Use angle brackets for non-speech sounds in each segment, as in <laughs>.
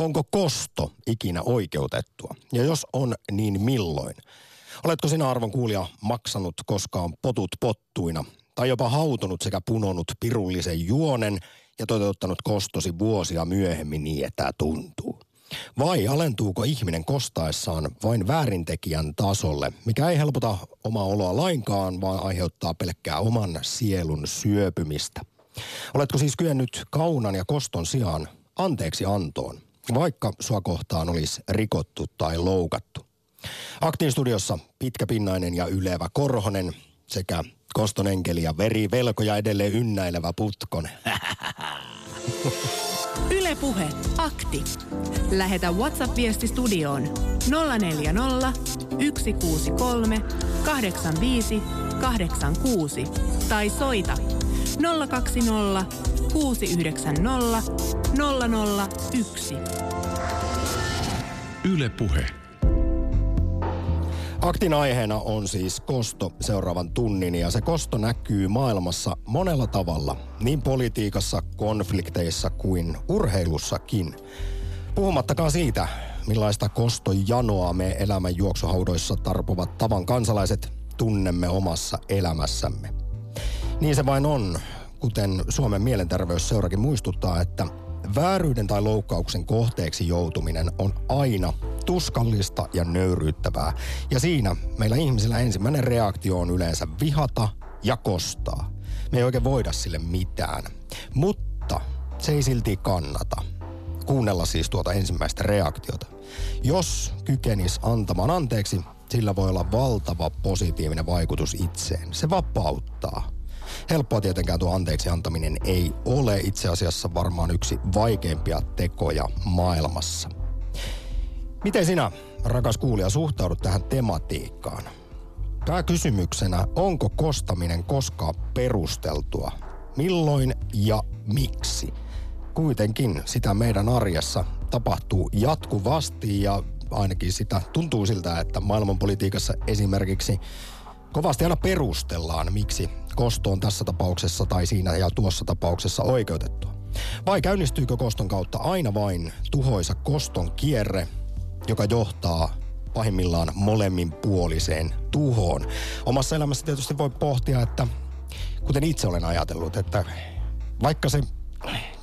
Onko kosto ikinä oikeutettua? Ja jos on, niin milloin? Oletko sinä arvon kuulija maksanut koskaan potut pottuina tai jopa hautonut sekä punonut pirullisen juonen ja toteuttanut kostosi vuosia myöhemmin niin, että tuntuu? Vai alentuuko ihminen kostaessaan vain väärintekijän tasolle, mikä ei helpota omaa oloa lainkaan, vaan aiheuttaa pelkkää oman sielun syöpymistä? Oletko siis kyennyt kaunan ja koston sijaan anteeksi antoon, vaikka sua kohtaan olisi rikottu tai loukattu? Aktin studiossa pitkäpinnainen ja ylevä Korhonen sekä koston enkeli ja verivelkoja edelleen ynnäilevä Putkon. <laughs> Ylepuhe akti. Lähetä WhatsApp-viesti studioon 040 163 85 86 tai soita 020 690 001. Yle Puhe. Aktin aiheena on siis kosto seuraavan tunnin ja se kosto näkyy maailmassa monella tavalla, niin politiikassa, konflikteissa kuin urheilussakin. Puhumattakaan siitä, millaista kostojanoa me elämän juoksuhaudoissa tarpovat tavan kansalaiset tunnemme omassa elämässämme. Niin se vain on, kuten Suomen mielenterveysseurakin muistuttaa, että vääryyden tai loukkauksen kohteeksi joutuminen on aina tuskallista ja nöyryyttävää. Ja siinä meillä ihmisillä ensimmäinen reaktio on yleensä vihata ja kostaa. Me ei oikein voida sille mitään. Mutta se ei silti kannata. Kuunnella siis tuota ensimmäistä reaktiota. Jos kykenis antamaan anteeksi, sillä voi olla valtava positiivinen vaikutus itseen. Se vapauttaa. Helppoa tietenkään tuo anteeksi antaminen ei ole itse asiassa varmaan yksi vaikeimpia tekoja maailmassa. Miten sinä, rakas kuulija, suhtaudut tähän tematiikkaan? Pääkysymyksenä, onko kostaminen koskaan perusteltua? Milloin ja miksi? Kuitenkin sitä meidän arjessa tapahtuu jatkuvasti ja ainakin sitä tuntuu siltä, että maailmanpolitiikassa esimerkiksi kovasti aina perustellaan, miksi kosto on tässä tapauksessa tai siinä ja tuossa tapauksessa oikeutettua. Vai käynnistyykö koston kautta aina vain tuhoisa koston kierre, joka johtaa pahimmillaan molemminpuoliseen tuhoon. Omassa elämässä tietysti voi pohtia, että kuten itse olen ajatellut, että vaikka se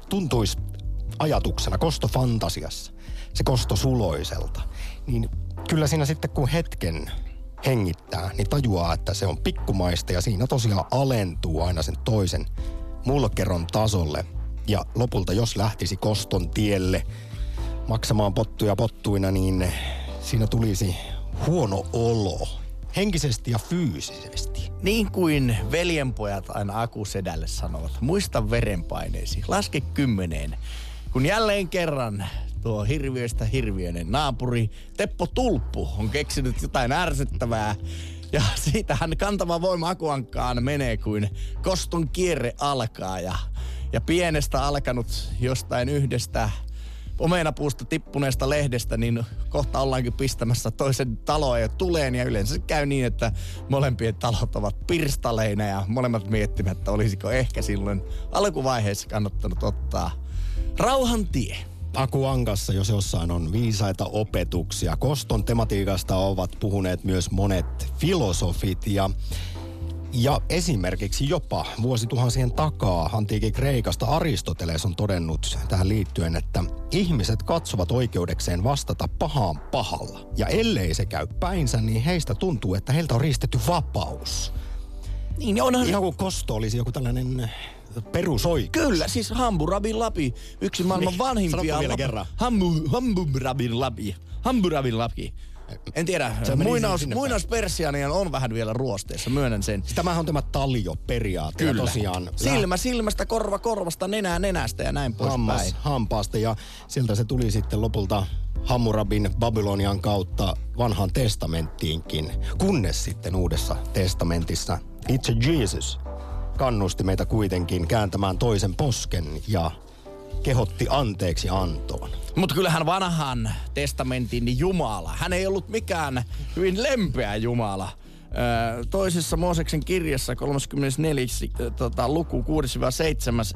tuntuisi ajatuksena, kostofantasiassa, se kosto suloiselta, niin kyllä siinä sitten kun hetken hengittää, niin tajuaa, että se on pikkumaista ja siinä tosiaan alentuu aina sen toisen mulkeron tasolle. Ja lopulta jos lähtisi koston tielle maksamaan pottuja pottuina, niin siinä tulisi huono olo. Henkisesti ja fyysisesti. Niin kuin veljenpojat aina akusedälle sanovat, muista verenpaineesi, laske kymmeneen. Kun jälleen kerran tuo hirviöstä hirviöinen naapuri Teppo Tulppu on keksinyt jotain ärsyttävää. Ja siitähän kantava voima akuankkaan menee, kuin koston kierre alkaa. Ja, ja pienestä alkanut jostain yhdestä omenapuusta tippuneesta lehdestä, niin kohta ollaankin pistämässä toisen taloa ja tuleen. Ja yleensä se käy niin, että molempien talot ovat pirstaleina ja molemmat miettivät, että olisiko ehkä silloin alkuvaiheessa kannattanut ottaa rauhan tie. Aku Ankassa, jos jossain on viisaita opetuksia. Koston tematiikasta ovat puhuneet myös monet filosofit ja ja esimerkiksi jopa vuosituhansien takaa antiikin Kreikasta Aristoteles on todennut tähän liittyen, että ihmiset katsovat oikeudekseen vastata pahaan pahalla. Ja ellei se käy päinsä, niin heistä tuntuu, että heiltä on riistetty vapaus. Niin onhan... Ihan kuin kosto olisi joku tällainen perusoikeus. Kyllä, siis Hamburabin Lapi, yksi maailman Niin, vanhimpia. vielä kerran. Hambu, Hamburabin Lapi. Hamburabin Lapi. En tiedä, muinaus, sinne päin. muinauspersiaania on vähän vielä ruosteessa, myönnän sen. Tämähän on tämä taljo-periaate. ja Kyllä. Tosiaan Silmä silmästä, korva korvasta, nenää nenästä ja näin hammas poispäin. hampaasta ja sieltä se tuli sitten lopulta Hammurabin Babylonian kautta vanhaan testamenttiinkin, kunnes sitten uudessa testamentissa itse Jesus kannusti meitä kuitenkin kääntämään toisen posken ja kehotti anteeksi antoon. Mutta kyllähän vanhan testamentin Jumala, hän ei ollut mikään hyvin lempeä Jumala, toisessa Mooseksen kirjassa 34. Tota, luku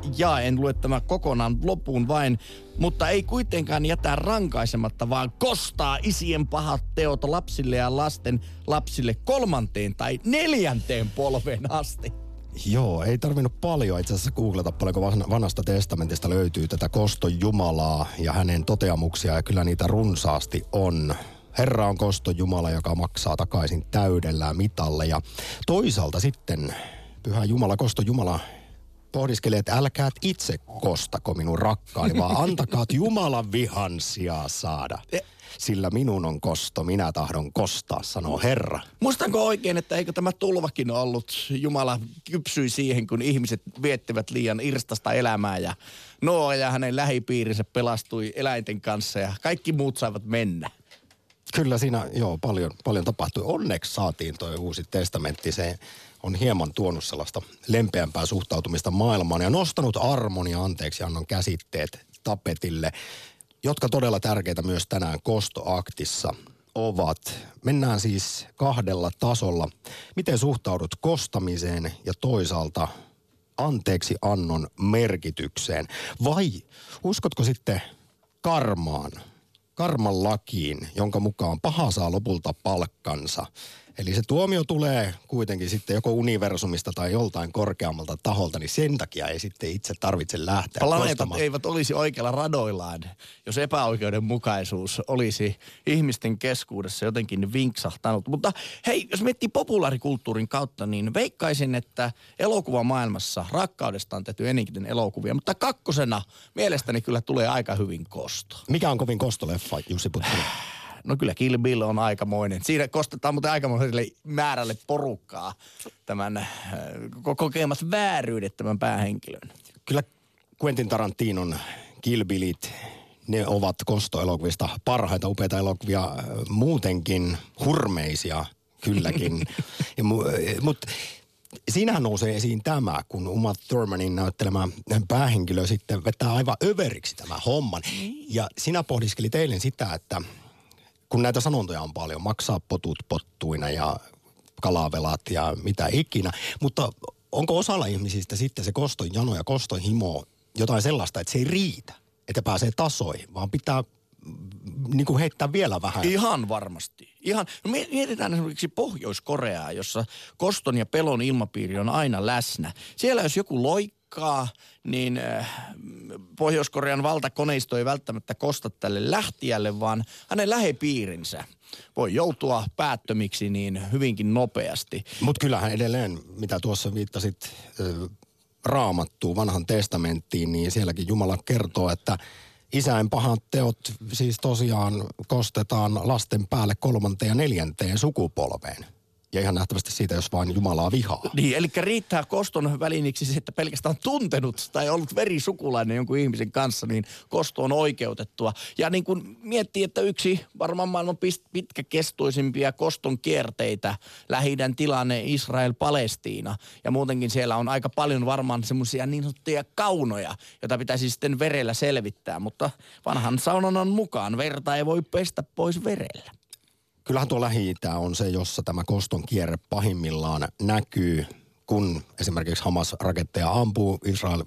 6-7 ja en lue tämä kokonaan loppuun vain, mutta ei kuitenkaan jätä rankaisematta, vaan kostaa isien pahat teot lapsille ja lasten lapsille kolmanteen tai neljänteen polveen asti. Joo, ei tarvinnut paljon itse asiassa googlata paljonko vanhasta testamentista löytyy tätä koston Jumalaa ja hänen toteamuksia ja kyllä niitä runsaasti on. Herra on koston Jumala, joka maksaa takaisin täydellä mitalle ja toisaalta sitten Pyhä Jumala, koston Jumala pohdiskelee, että älkää itse kostako minun rakkaani, vaan antakaat Jumalan vihansia saada. Sillä minun on kosto, minä tahdon kostaa, sanoo Herra. Muistanko oikein, että eikö tämä tulvakin ollut, Jumala kypsyi siihen, kun ihmiset viettivät liian irstasta elämää ja Noa ja hänen lähipiirinsä pelastui eläinten kanssa ja kaikki muut saivat mennä. Kyllä siinä, joo, paljon, paljon tapahtui. Onneksi saatiin tuo uusi testamentti. Se on hieman tuonut sellaista lempeämpää suhtautumista maailmaan ja nostanut armon ja anteeksi annon käsitteet tapetille jotka todella tärkeitä myös tänään kostoaktissa ovat. Mennään siis kahdella tasolla. Miten suhtaudut kostamiseen ja toisaalta anteeksi annon merkitykseen? Vai uskotko sitten karmaan, karman lakiin, jonka mukaan paha saa lopulta palkkansa – Eli se tuomio tulee kuitenkin sitten joko universumista tai joltain korkeammalta taholta, niin sen takia ei sitten itse tarvitse lähteä Planeetat kostamaan. eivät olisi oikealla radoillaan, jos epäoikeudenmukaisuus olisi ihmisten keskuudessa jotenkin vinksahtanut. Mutta hei, jos miettii populaarikulttuurin kautta, niin veikkaisin, että elokuvamaailmassa rakkaudesta on tehty eniten elokuvia. Mutta kakkosena mielestäni kyllä tulee aika hyvin kosto. Mikä on kovin kostoleffa, Jussi Puttinen? <sighs> No kyllä Kill Bill on aikamoinen. Siinä kostetaan muuten aikamoiselle määrälle porukkaa tämän äh, kokemat vääryydet tämän päähenkilön. Kyllä Quentin Tarantinon Kill Billit, ne ovat kostoelokuvista parhaita, upeita elokuvia, äh, muutenkin hurmeisia kylläkin. <laughs> Äh, Mutta siinähän nousee esiin tämä, kun Uma Thurmanin näyttelemä päähenkilö sitten vetää aivan överiksi tämä homman. Niin. Ja sinä pohdiskelit eilen sitä, että kun näitä sanontoja on paljon, maksaa potut pottuina ja kalavelat ja mitä ikinä. Mutta onko osalla ihmisistä sitten se koston jano ja koston himo jotain sellaista, että se ei riitä, että pääsee tasoihin, vaan pitää mm, niin kuin heittää vielä vähän. Ihan varmasti. Ihan, no mietitään esimerkiksi Pohjois-Koreaa, jossa koston ja pelon ilmapiiri on aina läsnä. Siellä jos joku loik aikaa, niin äh, Pohjois-Korean valtakoneisto ei välttämättä kosta tälle lähtijälle, vaan hänen lähepiirinsä voi joutua päättömiksi niin hyvinkin nopeasti. Mutta kyllähän edelleen, mitä tuossa viittasit raamattuun, vanhan testamenttiin, niin sielläkin Jumala kertoo, että isäin pahat teot siis tosiaan kostetaan lasten päälle kolmanteen ja neljänteen sukupolveen. Ja ihan nähtävästi siitä, jos vain Jumalaa vihaa. Niin, eli riittää koston väliniksi se, että pelkästään tuntenut tai ollut verisukulainen jonkun ihmisen kanssa, niin kosto on oikeutettua. Ja niin kuin miettii, että yksi varmaan maailman pitkäkestoisimpia koston kierteitä, lähi tilanne Israel-Palestiina. Ja muutenkin siellä on aika paljon varmaan semmoisia niin sanottuja kaunoja, joita pitäisi sitten verellä selvittää. Mutta vanhan saunanan mukaan verta ei voi pestä pois verellä. Kyllähän tuo lähi on se, jossa tämä koston kierre pahimmillaan näkyy, kun esimerkiksi Hamas-raketteja ampuu, Israel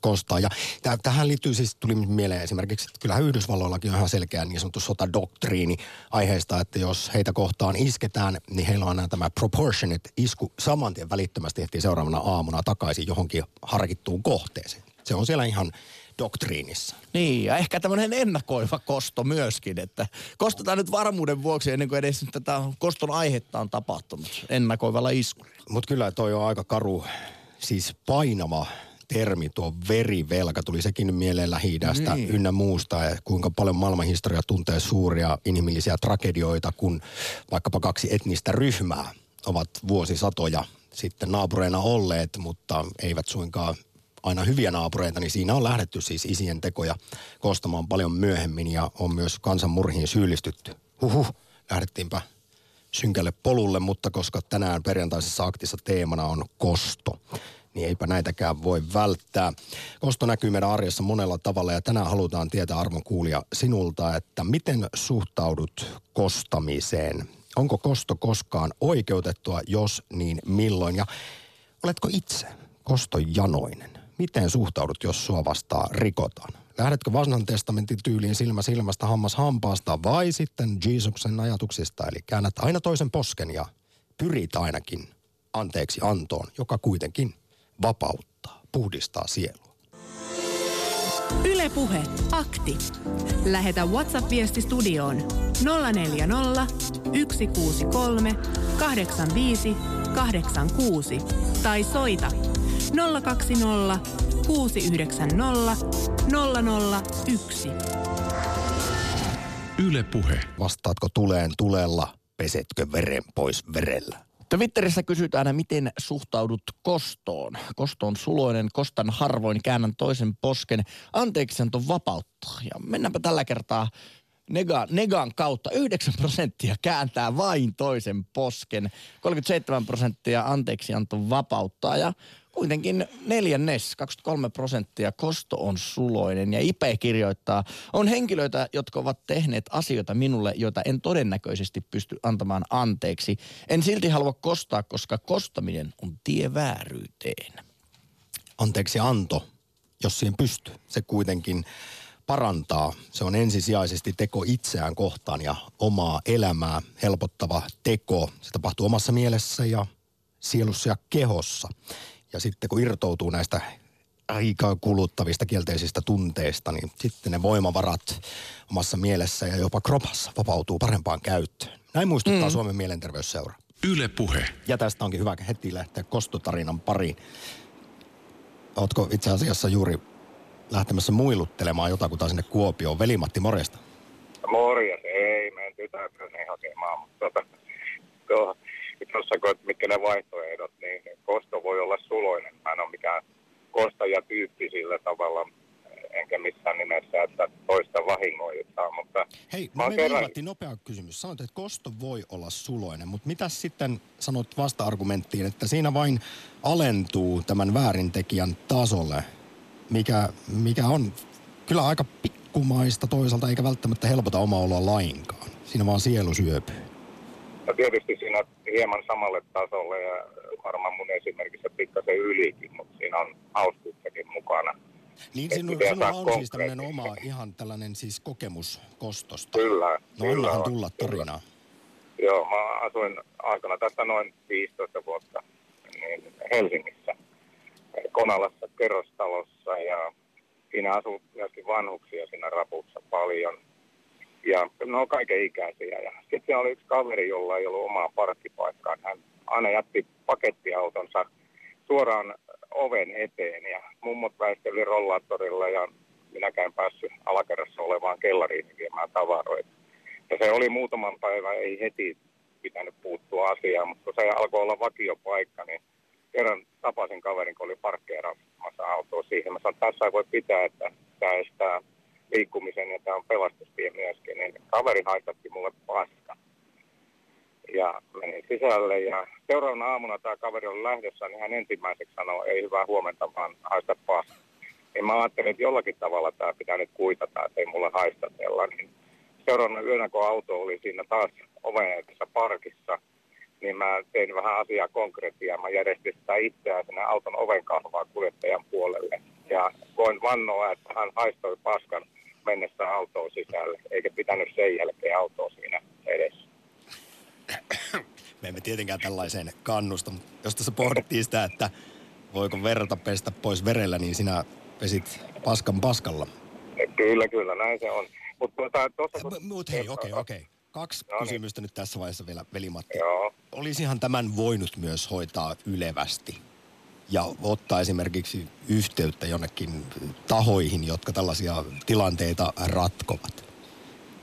kostaa. Ja tähän liittyy siis, tuli mieleen esimerkiksi, että kyllähän Yhdysvalloillakin on ihan selkeä niin sanottu sotadoktriini aiheesta, että jos heitä kohtaan isketään, niin heillä on tämä proportionate isku saman tien välittömästi ehtii seuraavana aamuna takaisin johonkin harkittuun kohteeseen. Se on siellä ihan doktriinissa. Niin, ja ehkä tämmöinen ennakoiva kosto myöskin, että kostetaan nyt varmuuden vuoksi ennen kuin edes tätä koston aihetta on tapahtunut ennakoivalla iskulla. Mutta kyllä toi on aika karu, siis painava termi, tuo verivelka, tuli sekin mieleen lähi niin. ynnä muusta, ja kuinka paljon maailmanhistoria tuntee suuria inhimillisiä tragedioita, kun vaikkapa kaksi etnistä ryhmää ovat vuosisatoja sitten naapureina olleet, mutta eivät suinkaan aina hyviä naapureita, niin siinä on lähdetty siis isien tekoja kostamaan paljon myöhemmin ja on myös kansanmurhiin syyllistytty. Huhhuh, lähdettiinpä synkälle polulle, mutta koska tänään perjantaisessa aktissa teemana on kosto, niin eipä näitäkään voi välttää. Kosto näkyy meidän arjessa monella tavalla ja tänään halutaan tietää arvon kuulia sinulta, että miten suhtaudut kostamiseen Onko kosto koskaan oikeutettua, jos niin milloin? Ja oletko itse kostojanoinen? Miten suhtaudut, jos sua vastaa rikotaan? Lähdetkö vanhan testamentin tyyliin silmä silmästä, hammas hampaasta vai sitten Jeesuksen ajatuksista? Eli käännät aina toisen posken ja pyrit ainakin anteeksi antoon, joka kuitenkin vapauttaa, puhdistaa sielua. Ylepuhe akti. Lähetä WhatsApp-viesti studioon 040 163 85 86 tai soita 020 690 001. Yle Puhe. Vastaatko tuleen tulella, pesetkö veren pois verellä? Twitterissä kysytään, miten suhtaudut kostoon. Kosto on suloinen, kostan harvoin, käännän toisen posken. Anteeksi on vapautta. Ja mennäänpä tällä kertaa Nega, Negan kautta 9 prosenttia kääntää vain toisen posken. 37 prosenttia anteeksi anto vapauttaa ja kuitenkin neljännes, 23 prosenttia, kosto on suloinen. Ja Ipe kirjoittaa, on henkilöitä, jotka ovat tehneet asioita minulle, joita en todennäköisesti pysty antamaan anteeksi. En silti halua kostaa, koska kostaminen on tie vääryyteen. Anteeksi anto, jos siihen pystyy. Se kuitenkin parantaa. Se on ensisijaisesti teko itseään kohtaan ja omaa elämää helpottava teko. Se tapahtuu omassa mielessä ja sielussa ja kehossa. Ja sitten kun irtoutuu näistä aikaa kuluttavista kielteisistä tunteista, niin sitten ne voimavarat omassa mielessä ja jopa kropassa vapautuu parempaan käyttöön. Näin muistuttaa mm. Suomen mielenterveysseura. Yle Puhe. Ja tästä onkin hyvä heti lähteä kostotarinan pariin. Ootko itse asiassa juuri lähtemässä muiluttelemaan jotakuta sinne Kuopioon? Veli-Matti, morjesta. Morjes, ei, meidän tytär hakemaan, mutta tota, tuossa, mitkä ne vaihtoehdot, niin kosto voi olla suloinen. Mä en ole mikään kostajatyyppi sillä tavalla, enkä missään nimessä, että toista vahingoittaa, mutta... Hei, no me kerran... nopea kysymys. Sanoit, että kosto voi olla suloinen, mutta mitä sitten sanot vasta-argumenttiin, että siinä vain alentuu tämän väärintekijän tasolle, mikä, mikä on kyllä aika pikkumaista toisaalta, eikä välttämättä helpota omaa oloa lainkaan. Siinä vaan sielu syöpyy. No tietysti siinä hieman samalle tasolle ja varmaan mun esimerkissä pikkasen ylikin, mutta siinä on. Niin sinu, sinulla on siis tämmöinen oma ihan tällainen siis kokemus kostosta. Kyllä. No kyllä annahan tulla tarinaa. Joo, mä asuin aikana tästä noin 15 vuotta niin Helsingissä. Konalassa kerrostalossa ja siinä asuu myöskin vanhuksia siinä rapussa paljon – ja ne on kaiken ikäisiä. Ja sitten oli yksi kaveri, jolla ei ollut omaa parkkipaikkaa. Hän aina jätti pakettiautonsa suoraan oven eteen ja mummot väisteli rollaattorilla ja minäkään päässyt alakerrassa olevaan kellariin viemään tavaroita. Ja se oli muutaman päivän, ei heti pitänyt puuttua asiaan, mutta kun se alkoi olla vakiopaikka, niin kerran tapasin kaverin, kun oli parkkeeraamassa autoa siihen. Mä sanoin, että tässä ei voi pitää, että tämä estää liikkumisen ja tämä on pelastustie myöskin, niin kaveri haistatti mulle paska. Ja menin sisälle ja seuraavana aamuna tämä kaveri oli lähdössä, niin hän ensimmäiseksi sanoi, ei hyvää huomenta, vaan haista paska. Niin mä ajattelin, että jollakin tavalla tämä pitää nyt kuitata, että ei mulle haistatella. Niin seuraavana yönä, kun auto oli siinä taas oven parkissa, niin mä tein vähän asiaa konkreettia. Mä järjestin sitä itseään sinne auton oven kahvaa kuljettajan puolelle. Ja voin vannoa, että hän haistoi paskan mennessä autoon sisälle, eikä pitänyt sen jälkeen autoa siinä edessä. Me emme tietenkään tällaiseen kannusta, mutta jos tässä pohdittiin sitä, että voiko verta pestä pois verellä, niin sinä pesit paskan paskalla. Kyllä, kyllä, näin se on. Mutta tuota, tuossa... Mut hei, okei, okay, okei. Okay. Kaksi no niin. kysymystä nyt tässä vaiheessa vielä, velimatti. Joo. Olisihan tämän voinut myös hoitaa ylevästi ja ottaa esimerkiksi yhteyttä jonnekin tahoihin, jotka tällaisia tilanteita ratkovat?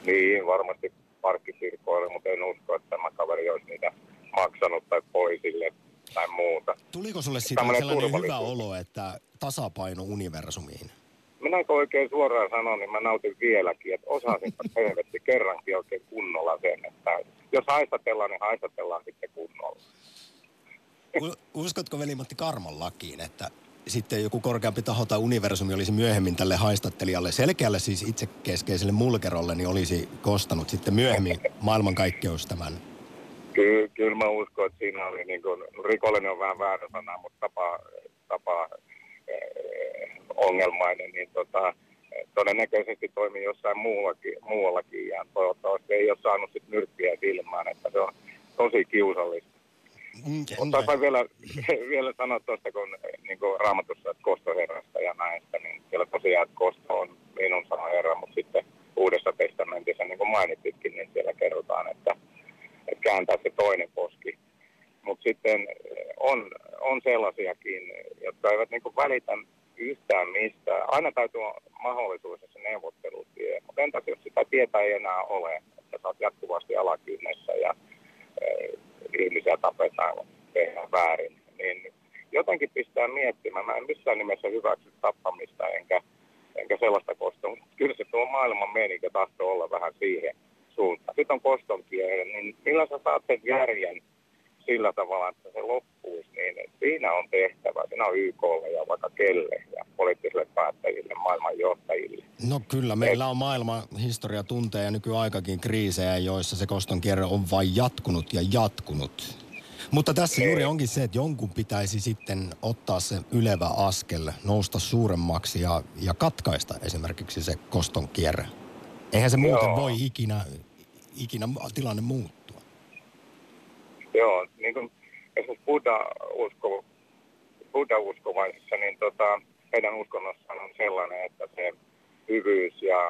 Niin, varmasti parkkisirkoille, mutta en usko, että tämä kaveri olisi niitä maksanut tai poisille tai muuta. Tuliko sulle siitä sellainen hyvä olo, että tasapaino universumiin? Minä oikein suoraan sanon, niin mä nautin vieläkin, että osasinpa <laughs> helvetti kerrankin oikein kunnolla sen, että jos haistatellaan, niin haistatellaan sitten kunnolla. Uskotko veli-Matti Karmon lakiin, että sitten joku korkeampi taho tai universumi olisi myöhemmin tälle haistattelijalle, selkeälle siis itsekeskeiselle mulkerolle, niin olisi kostanut sitten myöhemmin maailmankaikkeus tämän Kyllä, kyllä mä uskon, että siinä oli niin kuin, rikollinen on vähän väärä sana, mutta tapa, tapa eh, ongelmainen, niin tota, todennäköisesti toimii jossain muuallakin, muuallakin ja toivottavasti ei ole saanut sit nyrkkiä silmään, että se on tosi kiusallista. Vain vielä, <laughs> vielä sanoa tuosta, kun niin kuin raamatussa että kostoherrasta ja näistä, niin siellä tosiaan että kosto on minun sana herra, mutta sitten uudessa testamentissa, niin kuin mainitsitkin, niin siellä kerrotaan, että, että kääntää se toinen poski. Mutta sitten on, on sellaisiakin, jotka eivät niin kuin välitä yhtään mistään. Aina täytyy olla mahdollisuus se neuvottelutie. Mutta entäs jos sitä tietä ei enää ole, että sä oot jatkuvasti alakynnessä ja e, ihmisiä tapetaan, tehdään väärin, niin jotenkin pistää miettimään. Mä en missään nimessä hyväksy tappamista enkä, enkä sellaista kostoa. Kyllä se tuo maailman meininki tahtoo olla vähän siihen suuntaan. Sitten on koston kierre, niin millä sä saat sen järjen sillä tavalla, että se loppuisi, niin siinä on tehtävä. Siinä on YKlle ja vaikka kelle ja poliittisille päättäjille, maailman johtajille. No kyllä, meillä on maailman historia tuntee ja nykyaikakin kriisejä, joissa se koston kierre on vain jatkunut ja jatkunut. Mutta tässä juuri onkin se, että jonkun pitäisi sitten ottaa se ylevä askel, nousta suuremmaksi ja, ja katkaista esimerkiksi se koston kierre. Eihän se muuten Joo. voi ikinä, ikinä tilanne muuttua. Joo, niin kuin esimerkiksi Buddha-usko, Buddha-uskovaisissa, niin tota, heidän uskonnossaan on sellainen, että se hyvyys ja,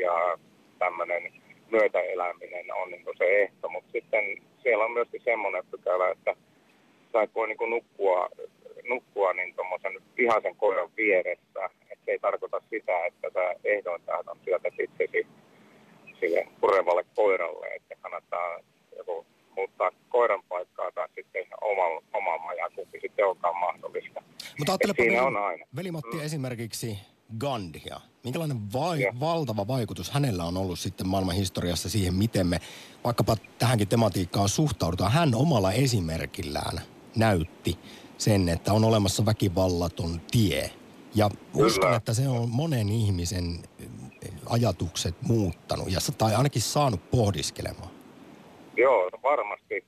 ja tämmöinen myötäeläminen on niin kuin se ehto, mutta sitten siellä on myöskin semmoinen pykälä, että sä et voi niin kuin nukkua, nukkua niin tuommoisen vihaisen koiran vieressä, että se ei tarkoita sitä, että sä ehdoin tahdon syötät itsesi sille purevalle koiralle, että kannattaa joku muuttaa koiran paikkaa tai sitten oman, oman onkaan mahdollista. Mutta ajattelepa siinä on aina. Veli-Matti esimerkiksi Gandhia. Minkälainen Joo. valtava vaikutus hänellä on ollut sitten maailman historiassa siihen, miten me vaikkapa tähänkin tematiikkaan suhtaudutaan. Hän omalla esimerkillään näytti sen, että on olemassa väkivallaton tie. Ja uskon, Kyllä. että se on monen ihmisen eh, ajatukset muuttanut, ja, tai ainakin saanut pohdiskelemaan. Joo, varmasti,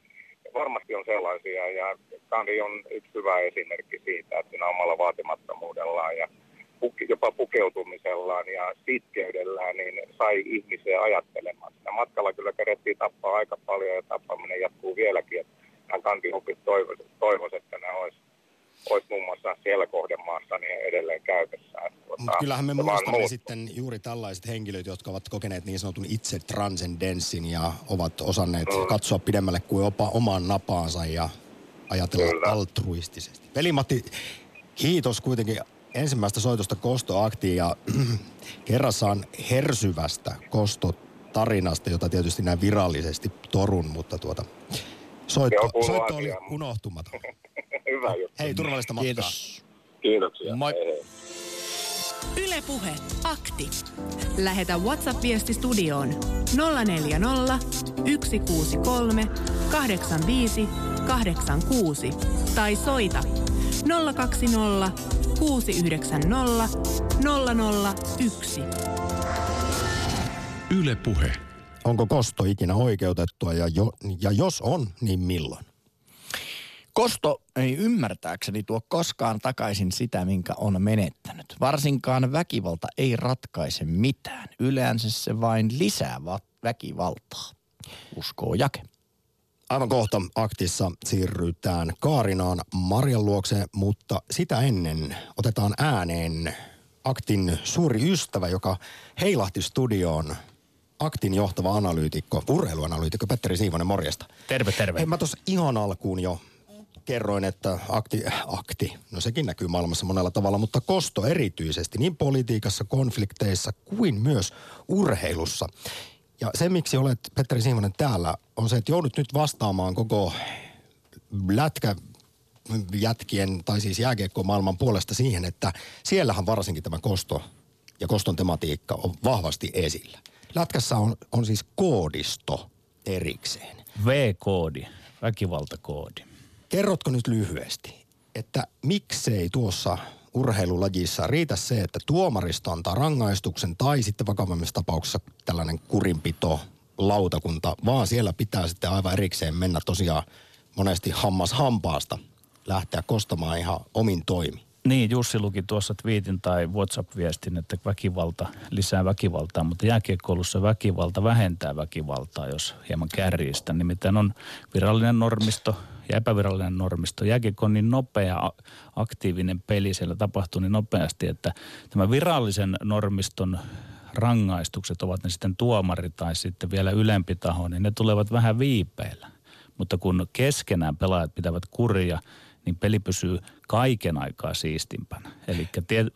varmasti on sellaisia ja Gandhi on yksi hyvä esimerkki siitä, että siinä omalla vaatimattomuudellaan ja puke, jopa pukeutumisellaan ja sitkeydellään niin sai ihmisiä ajattelemaan. Siinä matkalla kyllä kerettiin tappaa aika paljon ja tappaminen jatkuu vieläkin. Että hän Gandhi hupit toivoisi, toivoisi, että ne olisi, olisi muun muassa siellä kohdemaassa niin edelleen käytössä. Tuota, Mutta kyllähän me muistamme sitten juuri tällaiset henkilöt, jotka ovat kokeneet niin sanotun itse transcendenssin ja ovat osanneet Mm. katsoa pidemmälle kuin opa omaan napaansa ja ajatella Kyllä. altruistisesti. Veli-Matti, kiitos kuitenkin ensimmäistä soitosta kostoaktiin ja <clears throat> kerrassaan hersyvästä kostotarinasta, jota tietysti näin virallisesti torun, mutta tuota, soitto, soitto oli unohtumaton. <laughs> Hyvä juttu. Hei, turvallista matkaa. Kiitos. Kiitoksia. Moi. Hei, hei. Ylepuhe akti. Lähetä WhatsApp-viesti studioon 040 163 85 86 tai soita 020 690 001. Yle Puhe. Onko kosto ikinä oikeutettua ja, jo, ja jos on, niin milloin? Kosto ei ymmärtääkseni tuo koskaan takaisin sitä, minkä on menettänyt. Varsinkaan väkivalta ei ratkaise mitään. Yleensä se vain lisää va- väkivaltaa. Uskoo Jake. Aivan kohta aktissa siirrytään Kaarinaan Marjan luokse, mutta sitä ennen otetaan ääneen aktin suuri ystävä, joka heilahti studioon. Aktin johtava analyytikko, urheiluanalyytikko Petteri Siivonen, morjesta. Terve, terve. Hei, mä tuossa ihan alkuun jo kerroin, että akti, akti, no sekin näkyy maailmassa monella tavalla, mutta kosto erityisesti niin politiikassa, konflikteissa kuin myös urheilussa. Ja se, miksi olet Petteri Siivonen täällä, on se, että joudut nyt vastaamaan koko lätkä jätkien, tai siis jääkiekko-maailman puolesta siihen, että siellähän varsinkin tämä kosto ja koston tematiikka on vahvasti esillä. Lätkässä on, on siis koodisto erikseen. V-koodi, väkivaltakoodi. Kerrotko nyt lyhyesti, että miksei tuossa urheilulajissa riitä se, että tuomaristo antaa rangaistuksen tai sitten vakavammissa tapauksissa tällainen kurinpito lautakunta, vaan siellä pitää sitten aivan erikseen mennä tosiaan monesti hammas hampaasta lähteä kostamaan ihan omin toimi. Niin, Jussi luki tuossa twiitin tai WhatsApp-viestin, että väkivalta lisää väkivaltaa, mutta jääkiekkoulussa väkivalta vähentää väkivaltaa, jos hieman kärjistä. Nimittäin on virallinen normisto ja epävirallinen normisto. Jääkiekko on niin nopea, aktiivinen peli, siellä tapahtuu niin nopeasti, että tämä virallisen normiston rangaistukset, ovat ne sitten tuomari tai sitten vielä ylempi taho, niin ne tulevat vähän viipeillä. Mutta kun keskenään pelaajat pitävät kuria, niin peli pysyy kaiken aikaa siistimpänä. Eli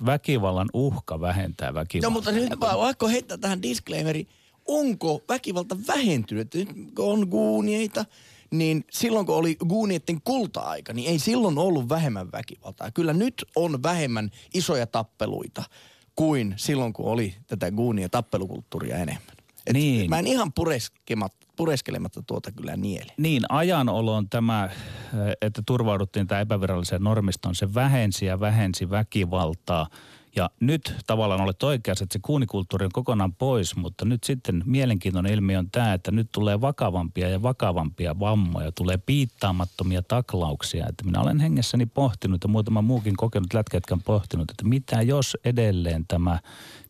väkivallan uhka vähentää väkivaltaa. No mutta nyt vaikka heittää tähän disclaimeri, onko väkivalta vähentynyt? Nyt on guunieita, niin silloin kun oli guunieiden kulta-aika, niin ei silloin ollut vähemmän väkivaltaa. Kyllä nyt on vähemmän isoja tappeluita kuin silloin, kun oli tätä guunia tappelukulttuuria enemmän. Et niin. Mä en ihan pureskelematta tuota kyllä niele. Niin, ajanolon on tämä, että turvauduttiin tämä epäviralliseen normistoon, se vähensi ja vähensi väkivaltaa – ja nyt tavallaan olet oikeassa, että se kuunikulttuuri on kokonaan pois, mutta nyt sitten mielenkiintoinen ilmiö on tämä, että nyt tulee vakavampia ja vakavampia vammoja, tulee piittaamattomia taklauksia. Että minä olen hengessäni pohtinut ja muutama muukin kokenut lätkätkä on pohtinut, että mitä jos edelleen tämä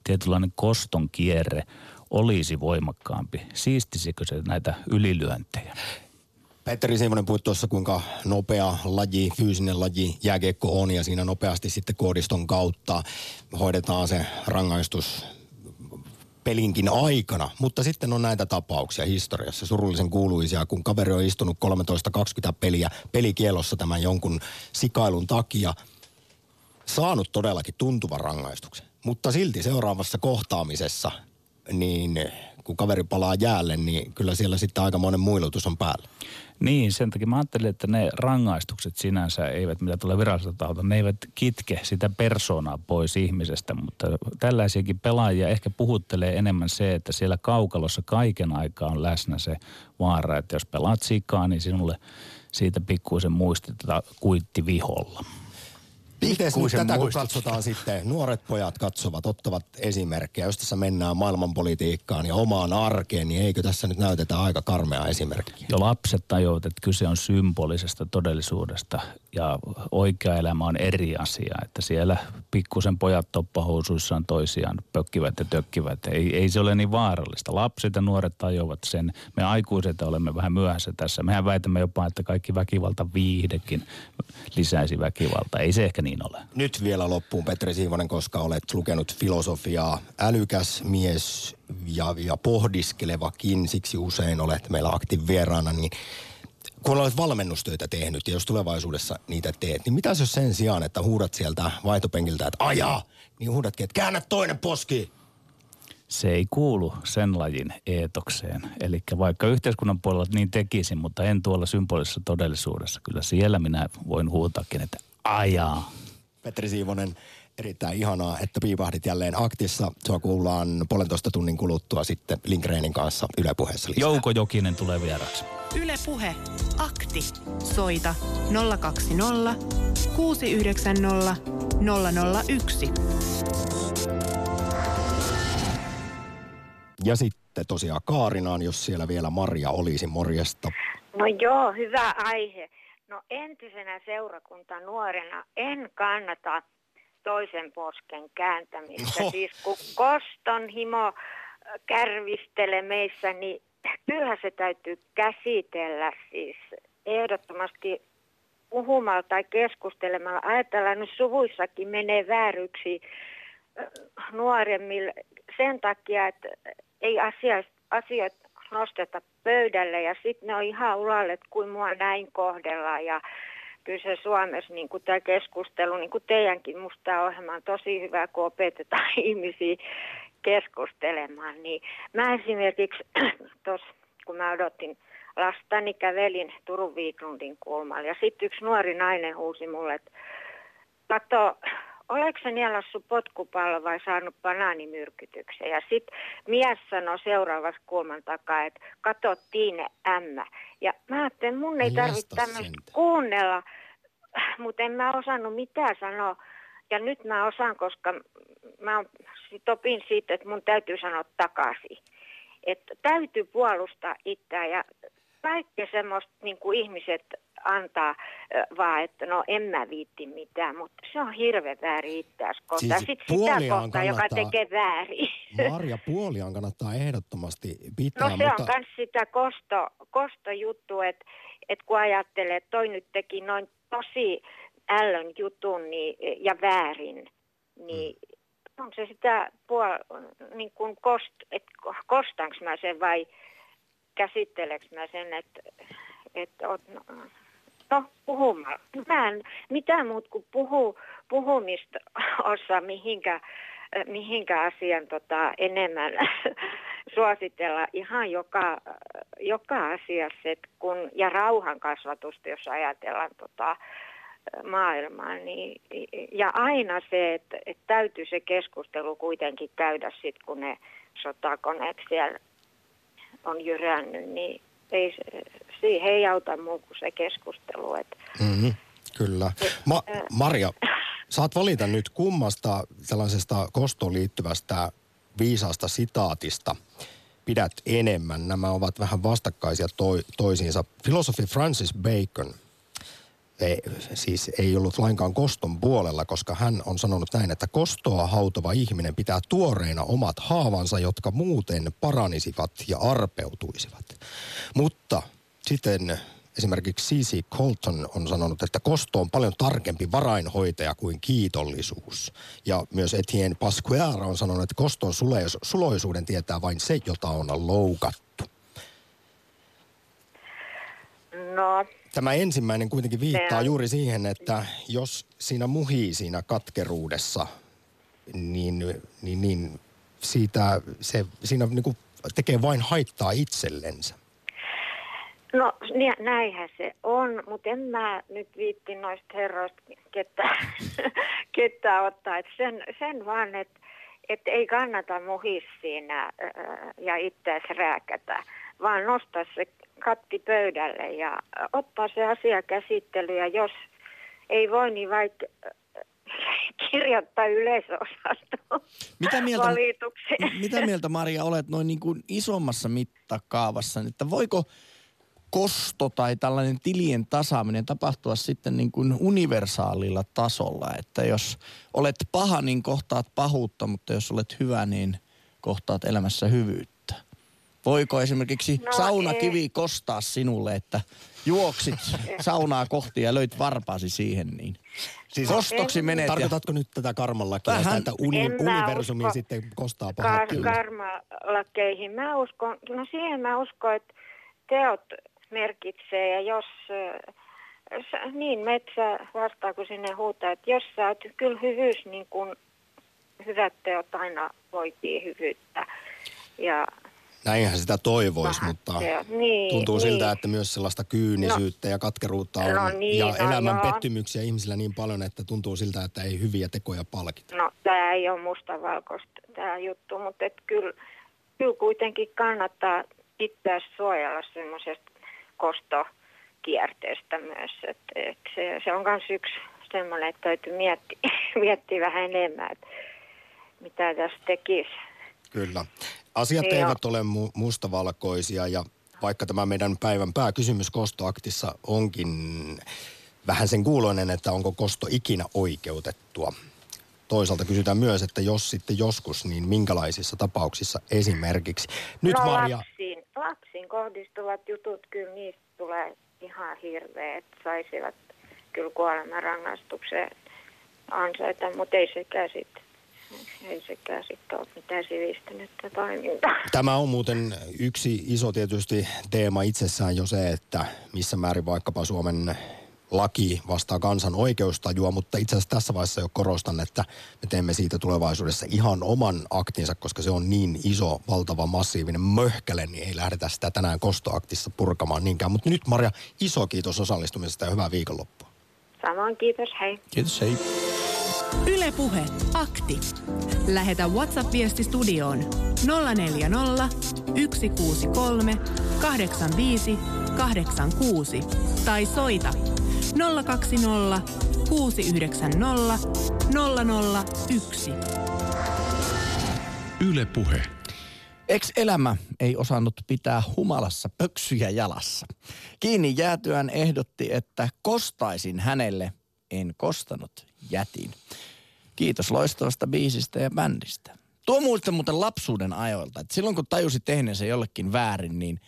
tietynlainen koston kierre olisi voimakkaampi? Siistisikö se näitä ylilyöntejä? Petteri Simonen puhui tuossa, kuinka nopea laji, fyysinen laji jääkiekko on ja siinä nopeasti sitten koodiston kautta hoidetaan se rangaistus pelinkin aikana. Mutta sitten on näitä tapauksia historiassa, surullisen kuuluisia, kun kaveri on istunut 13-20 peliä pelikielossa tämän jonkun sikailun takia, saanut todellakin tuntuvan rangaistuksen. Mutta silti seuraavassa kohtaamisessa, niin kun kaveri palaa jäälle, niin kyllä siellä sitten aikamoinen muilutus on päällä. Niin, sen takia mä ajattelin, että ne rangaistukset sinänsä eivät, mitä tulee viralliselta taholta, ne eivät kitke sitä persoonaa pois ihmisestä, mutta tällaisiakin pelaajia ehkä puhuttelee enemmän se, että siellä kaukalossa kaiken aikaa on läsnä se vaara, että jos pelaat sikaa, niin sinulle siitä pikkuisen muistetaan kuitti viholla. Miten nyt tätä kun katsotaan sitten, nuoret pojat katsovat, ottavat esimerkkejä. Jos tässä mennään maailmanpolitiikkaan ja omaan arkeen, niin eikö tässä nyt näytetä aika karmea esimerkkiä? Jo lapset tajuavat, että kyse on symbolisesta todellisuudesta ja oikea elämä on eri asia. Että siellä pikkusen pojat toppahousuissaan toisiaan pökkivät ja tökkivät. Ei, ei se ole niin vaarallista. Lapset ja nuoret tajuavat sen. Me aikuiset olemme vähän myöhässä tässä. Mehän väitämme jopa, että kaikki väkivalta viihdekin lisäisi väkivaltaa. Ei se ehkä niin ole. Nyt vielä loppuun Petri Siivonen, koska olet lukenut filosofiaa. Älykäs mies ja, ja pohdiskelevakin, siksi usein olet meillä aktiivieraana, niin kun olet valmennustöitä tehnyt ja jos tulevaisuudessa niitä teet, niin mitä jos sen sijaan, että huudat sieltä vaihtopenkiltä, että ajaa, niin huudatkin, että käännä toinen poski. Se ei kuulu sen lajin eetokseen. Eli vaikka yhteiskunnan puolella niin tekisin, mutta en tuolla symbolisessa todellisuudessa. Kyllä siellä minä voin huutaakin, että ajaa. Petri Siivonen, erittäin ihanaa, että piipahdit jälleen aktissa. Sua kuullaan puolentoista tunnin kuluttua sitten Linkreenin kanssa Yle Puheessa lisää. Jouko Jokinen tulee vieraksi. Yle Puhe. Akti. Soita 020 690 001. Ja sitten tosiaan Kaarinaan, jos siellä vielä Maria olisi, morjesta. No joo, hyvä aihe. No entisenä seurakunta nuorena en kannata toisen posken kääntämistä. No. Siis kun koston himo kärvistelee meissä, niin kyllä se täytyy käsitellä siis ehdottomasti puhumalla tai keskustelemalla. Ajatellaan nyt suvuissakin menee vääryksi nuoremmille sen takia, että ei asioita nosteta pöydälle ja sitten ne on ihan ulalle, että kuin mua näin kohdellaan ja kyllä se Suomessa niin kuin tämä keskustelu, niin kuin teidänkin, musta tämä ohjelma on tosi hyvä, kun opetetaan <laughs> ihmisiä keskustelemaan. Niin mä esimerkiksi <clears throat> tuossa, kun mä odotin lasta, niin kävelin Turun Viiklundin kulmalla ja sitten yksi nuori nainen huusi mulle, että kato, oletko sä nielassut potkupallo vai saanut banaanimyrkytyksen? Ja sitten mies sanoi seuraavassa kulman takaa, että kato Tiine ämmä. Ja mä ajattelin, mun ei tarvitse tämmöistä kuunnella, <sniffs> mutta en mä osannut mitään sanoa. Ja nyt mä osaan, koska mä sit opin siitä, että mun täytyy sanoa takaisin. että täytyy puolustaa itseään ja kaikkea semmoista niin kuin ihmiset antaa vaan, että no en mä viitti mitään, mutta se on hirveän väärin itseäsi kohtaan. Siis Sitten sitä kohtaa, joka tekee väärin. Marja, puoliaan kannattaa ehdottomasti pitää. No se mutta... on myös sitä kosto, kostojuttu, että et kun ajattelee, että toi nyt teki noin tosi ällön jutun niin, ja väärin, niin mm. on se sitä puol, niin kuin kost, että kostanko mä sen vai käsitteleks mä sen, että että no, no puhumaan. Mä en mitään muut kuin puhu, puhumista osaa mihinkä, mihinkä asian tota, enemmän <laughs> suositella ihan joka, joka asiassa. Et kun, ja rauhan kasvatusta, jos ajatellaan tota, maailmaa. Niin, ja aina se, että, että täytyy se keskustelu kuitenkin käydä sitten, kun ne sotakoneet siellä on jyrännyt, niin ei, siihen ei auta muu kuin se keskustelu. Että. Mm-hmm, kyllä. Ma- Maria, saat valita nyt kummasta tällaisesta kostoon liittyvästä viisaasta sitaatista pidät enemmän. Nämä ovat vähän vastakkaisia to- toisiinsa. Filosofi Francis Bacon – ei, siis ei ollut lainkaan koston puolella, koska hän on sanonut näin, että kostoa hautova ihminen pitää tuoreina omat haavansa, jotka muuten paranisivat ja arpeutuisivat. Mutta sitten esimerkiksi C.C. Colton on sanonut, että kosto on paljon tarkempi varainhoitaja kuin kiitollisuus. Ja myös Etienne Pasquiara on sanonut, että koston suloisuuden tietää vain se, jota on loukattu. No, Tämä ensimmäinen kuitenkin viittaa juuri siihen, että jos siinä muhii siinä katkeruudessa, niin, niin, niin siitä, se, siinä niin kuin tekee vain haittaa itsellensä. No näinhän se on, mutta en mä nyt viitti noista herroista ketään, <laughs> ketään ottaa. Et sen, sen vaan, että et ei kannata muhia siinä ja itseäsi rääkätä, vaan nostaa se katti pöydälle ja ottaa se asia käsittelyyn. Ja jos ei voi, niin vaikka kirjoittaa yleisosastoon mitä mieltä, mitä mieltä Maria olet noin niin kuin isommassa mittakaavassa, että voiko kosto tai tällainen tilien tasaaminen tapahtua sitten niin kuin universaalilla tasolla, että jos olet paha, niin kohtaat pahuutta, mutta jos olet hyvä, niin kohtaat elämässä hyvyyttä. Voiko esimerkiksi no, saunakivi ei. kostaa sinulle, että juoksit <laughs> saunaa kohti ja löit varpaasi siihen niin? Siis kostoksi menet Tarkoitatko ja... nyt tätä karmallakia, Vähän. että uni, universumi usko sitten kostaa pahat kar- Karmalakeihin. Mä uskon, no siihen mä uskon, että teot merkitsee ja jos niin metsä vastaa, kun sinne huutaa, että jos sä oot kyllä hyvyys, niin kun hyvät teot aina voitiin hyvyyttä. Ja Näinhän sitä toivoisi, mutta niin, tuntuu niin. siltä, että myös sellaista kyynisyyttä no, ja katkeruutta on no niin, ja no elämän joo. pettymyksiä ihmisillä niin paljon, että tuntuu siltä, että ei hyviä tekoja palkita. No tämä ei ole mustavalkoista tämä juttu, mutta et kyllä, kyllä kuitenkin kannattaa itseä suojella semmoisesta kostokierteestä myös. Et, et se, se on myös yksi semmoinen, että täytyy miettiä, <laughs> miettiä vähän enemmän, että mitä tässä tekisi. Kyllä. Asiat niin eivät ole mu- mustavalkoisia ja vaikka tämä meidän päivän pääkysymys kostoaktissa onkin vähän sen kuuloinen, että onko kosto ikinä oikeutettua. Toisaalta kysytään myös, että jos sitten joskus, niin minkälaisissa tapauksissa esimerkiksi. Nyt no Maria... lapsiin, lapsiin kohdistuvat jutut, kyllä niistä tulee ihan hirveä, että saisivat kyllä kuolemanrangaistuksen ansaita, mutta ei sekään sitten ei sekään sitten ole mitään sivistynyttä toimintaa. Tämä on muuten yksi iso tietysti teema itsessään jo se, että missä määrin vaikkapa Suomen laki vastaa kansan oikeustajua, mutta itse asiassa tässä vaiheessa jo korostan, että me teemme siitä tulevaisuudessa ihan oman aktinsa, koska se on niin iso, valtava, massiivinen möhkäle, niin ei lähdetä sitä tänään kostoaktissa purkamaan niinkään. Mutta nyt Marja, iso kiitos osallistumisesta ja hyvää viikonloppua. Samoin kiitos, hei. Kiitos, hei. Ylepuhe akti. Lähetä WhatsApp-viesti studioon 040 163 85 86 tai soita 020 690 001. Ylepuhe. Ex-elämä ei osannut pitää humalassa pöksyjä jalassa. Kiinni jäätyään ehdotti, että kostaisin hänelle. En kostanut, jätin. Kiitos loistavasta biisistä ja bändistä. Tuo muista muuten lapsuuden ajoilta, että silloin kun tajusi tehneensä jollekin väärin, niin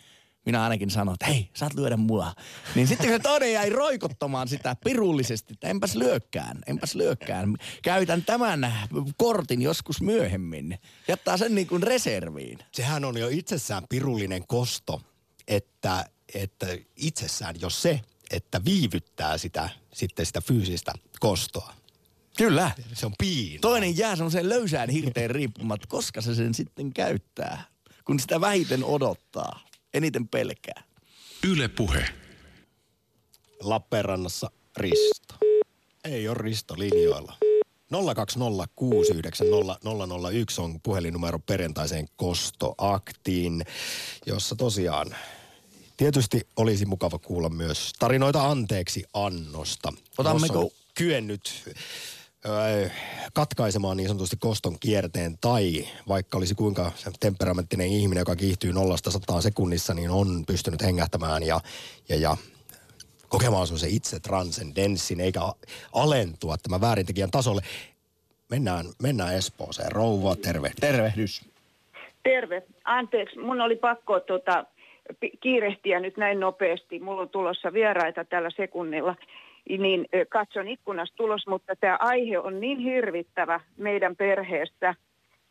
minä ainakin sanoin, että hei, saat lyödä mua. Niin sitten kun se toinen jäi roikottamaan sitä pirullisesti, että enpäs lyökkään, enpäs lyökkään. Käytän tämän kortin joskus myöhemmin. Jättää sen niin kuin reserviin. Sehän on jo itsessään pirullinen kosto, että, että itsessään jo se, että viivyttää sitä, sitten sitä fyysistä kostoa. Kyllä. Se on piina. Toinen jää semmoiseen löysään hirteen riippumatta, koska se sen sitten käyttää, kun sitä vähiten odottaa, eniten pelkää. Yle Puhe. Lappeenrannassa Risto. Ei ole Risto linjoilla. 020690001 on puhelinnumero perjantaiseen kostoaktiin, jossa tosiaan tietysti olisi mukava kuulla myös tarinoita anteeksi annosta. Otammeko- kyennyt katkaisemaan niin sanotusti koston kierteen tai vaikka olisi kuinka temperamenttinen ihminen, joka kiihtyy nollasta sataan sekunnissa, niin on pystynyt hengähtämään ja, ja, ja kokemaan semmoisen itse transcendenssin eikä alentua tämän väärintekijän tasolle. Mennään, mennään Espooseen. Rouva, terve. Tervehdys. Terve. Anteeksi, mun oli pakko tota, pi- kiirehtiä nyt näin nopeasti. Mulla on tulossa vieraita tällä sekunnilla. Niin katson ikkunasta tulos, mutta tämä aihe on niin hirvittävä meidän perheessä,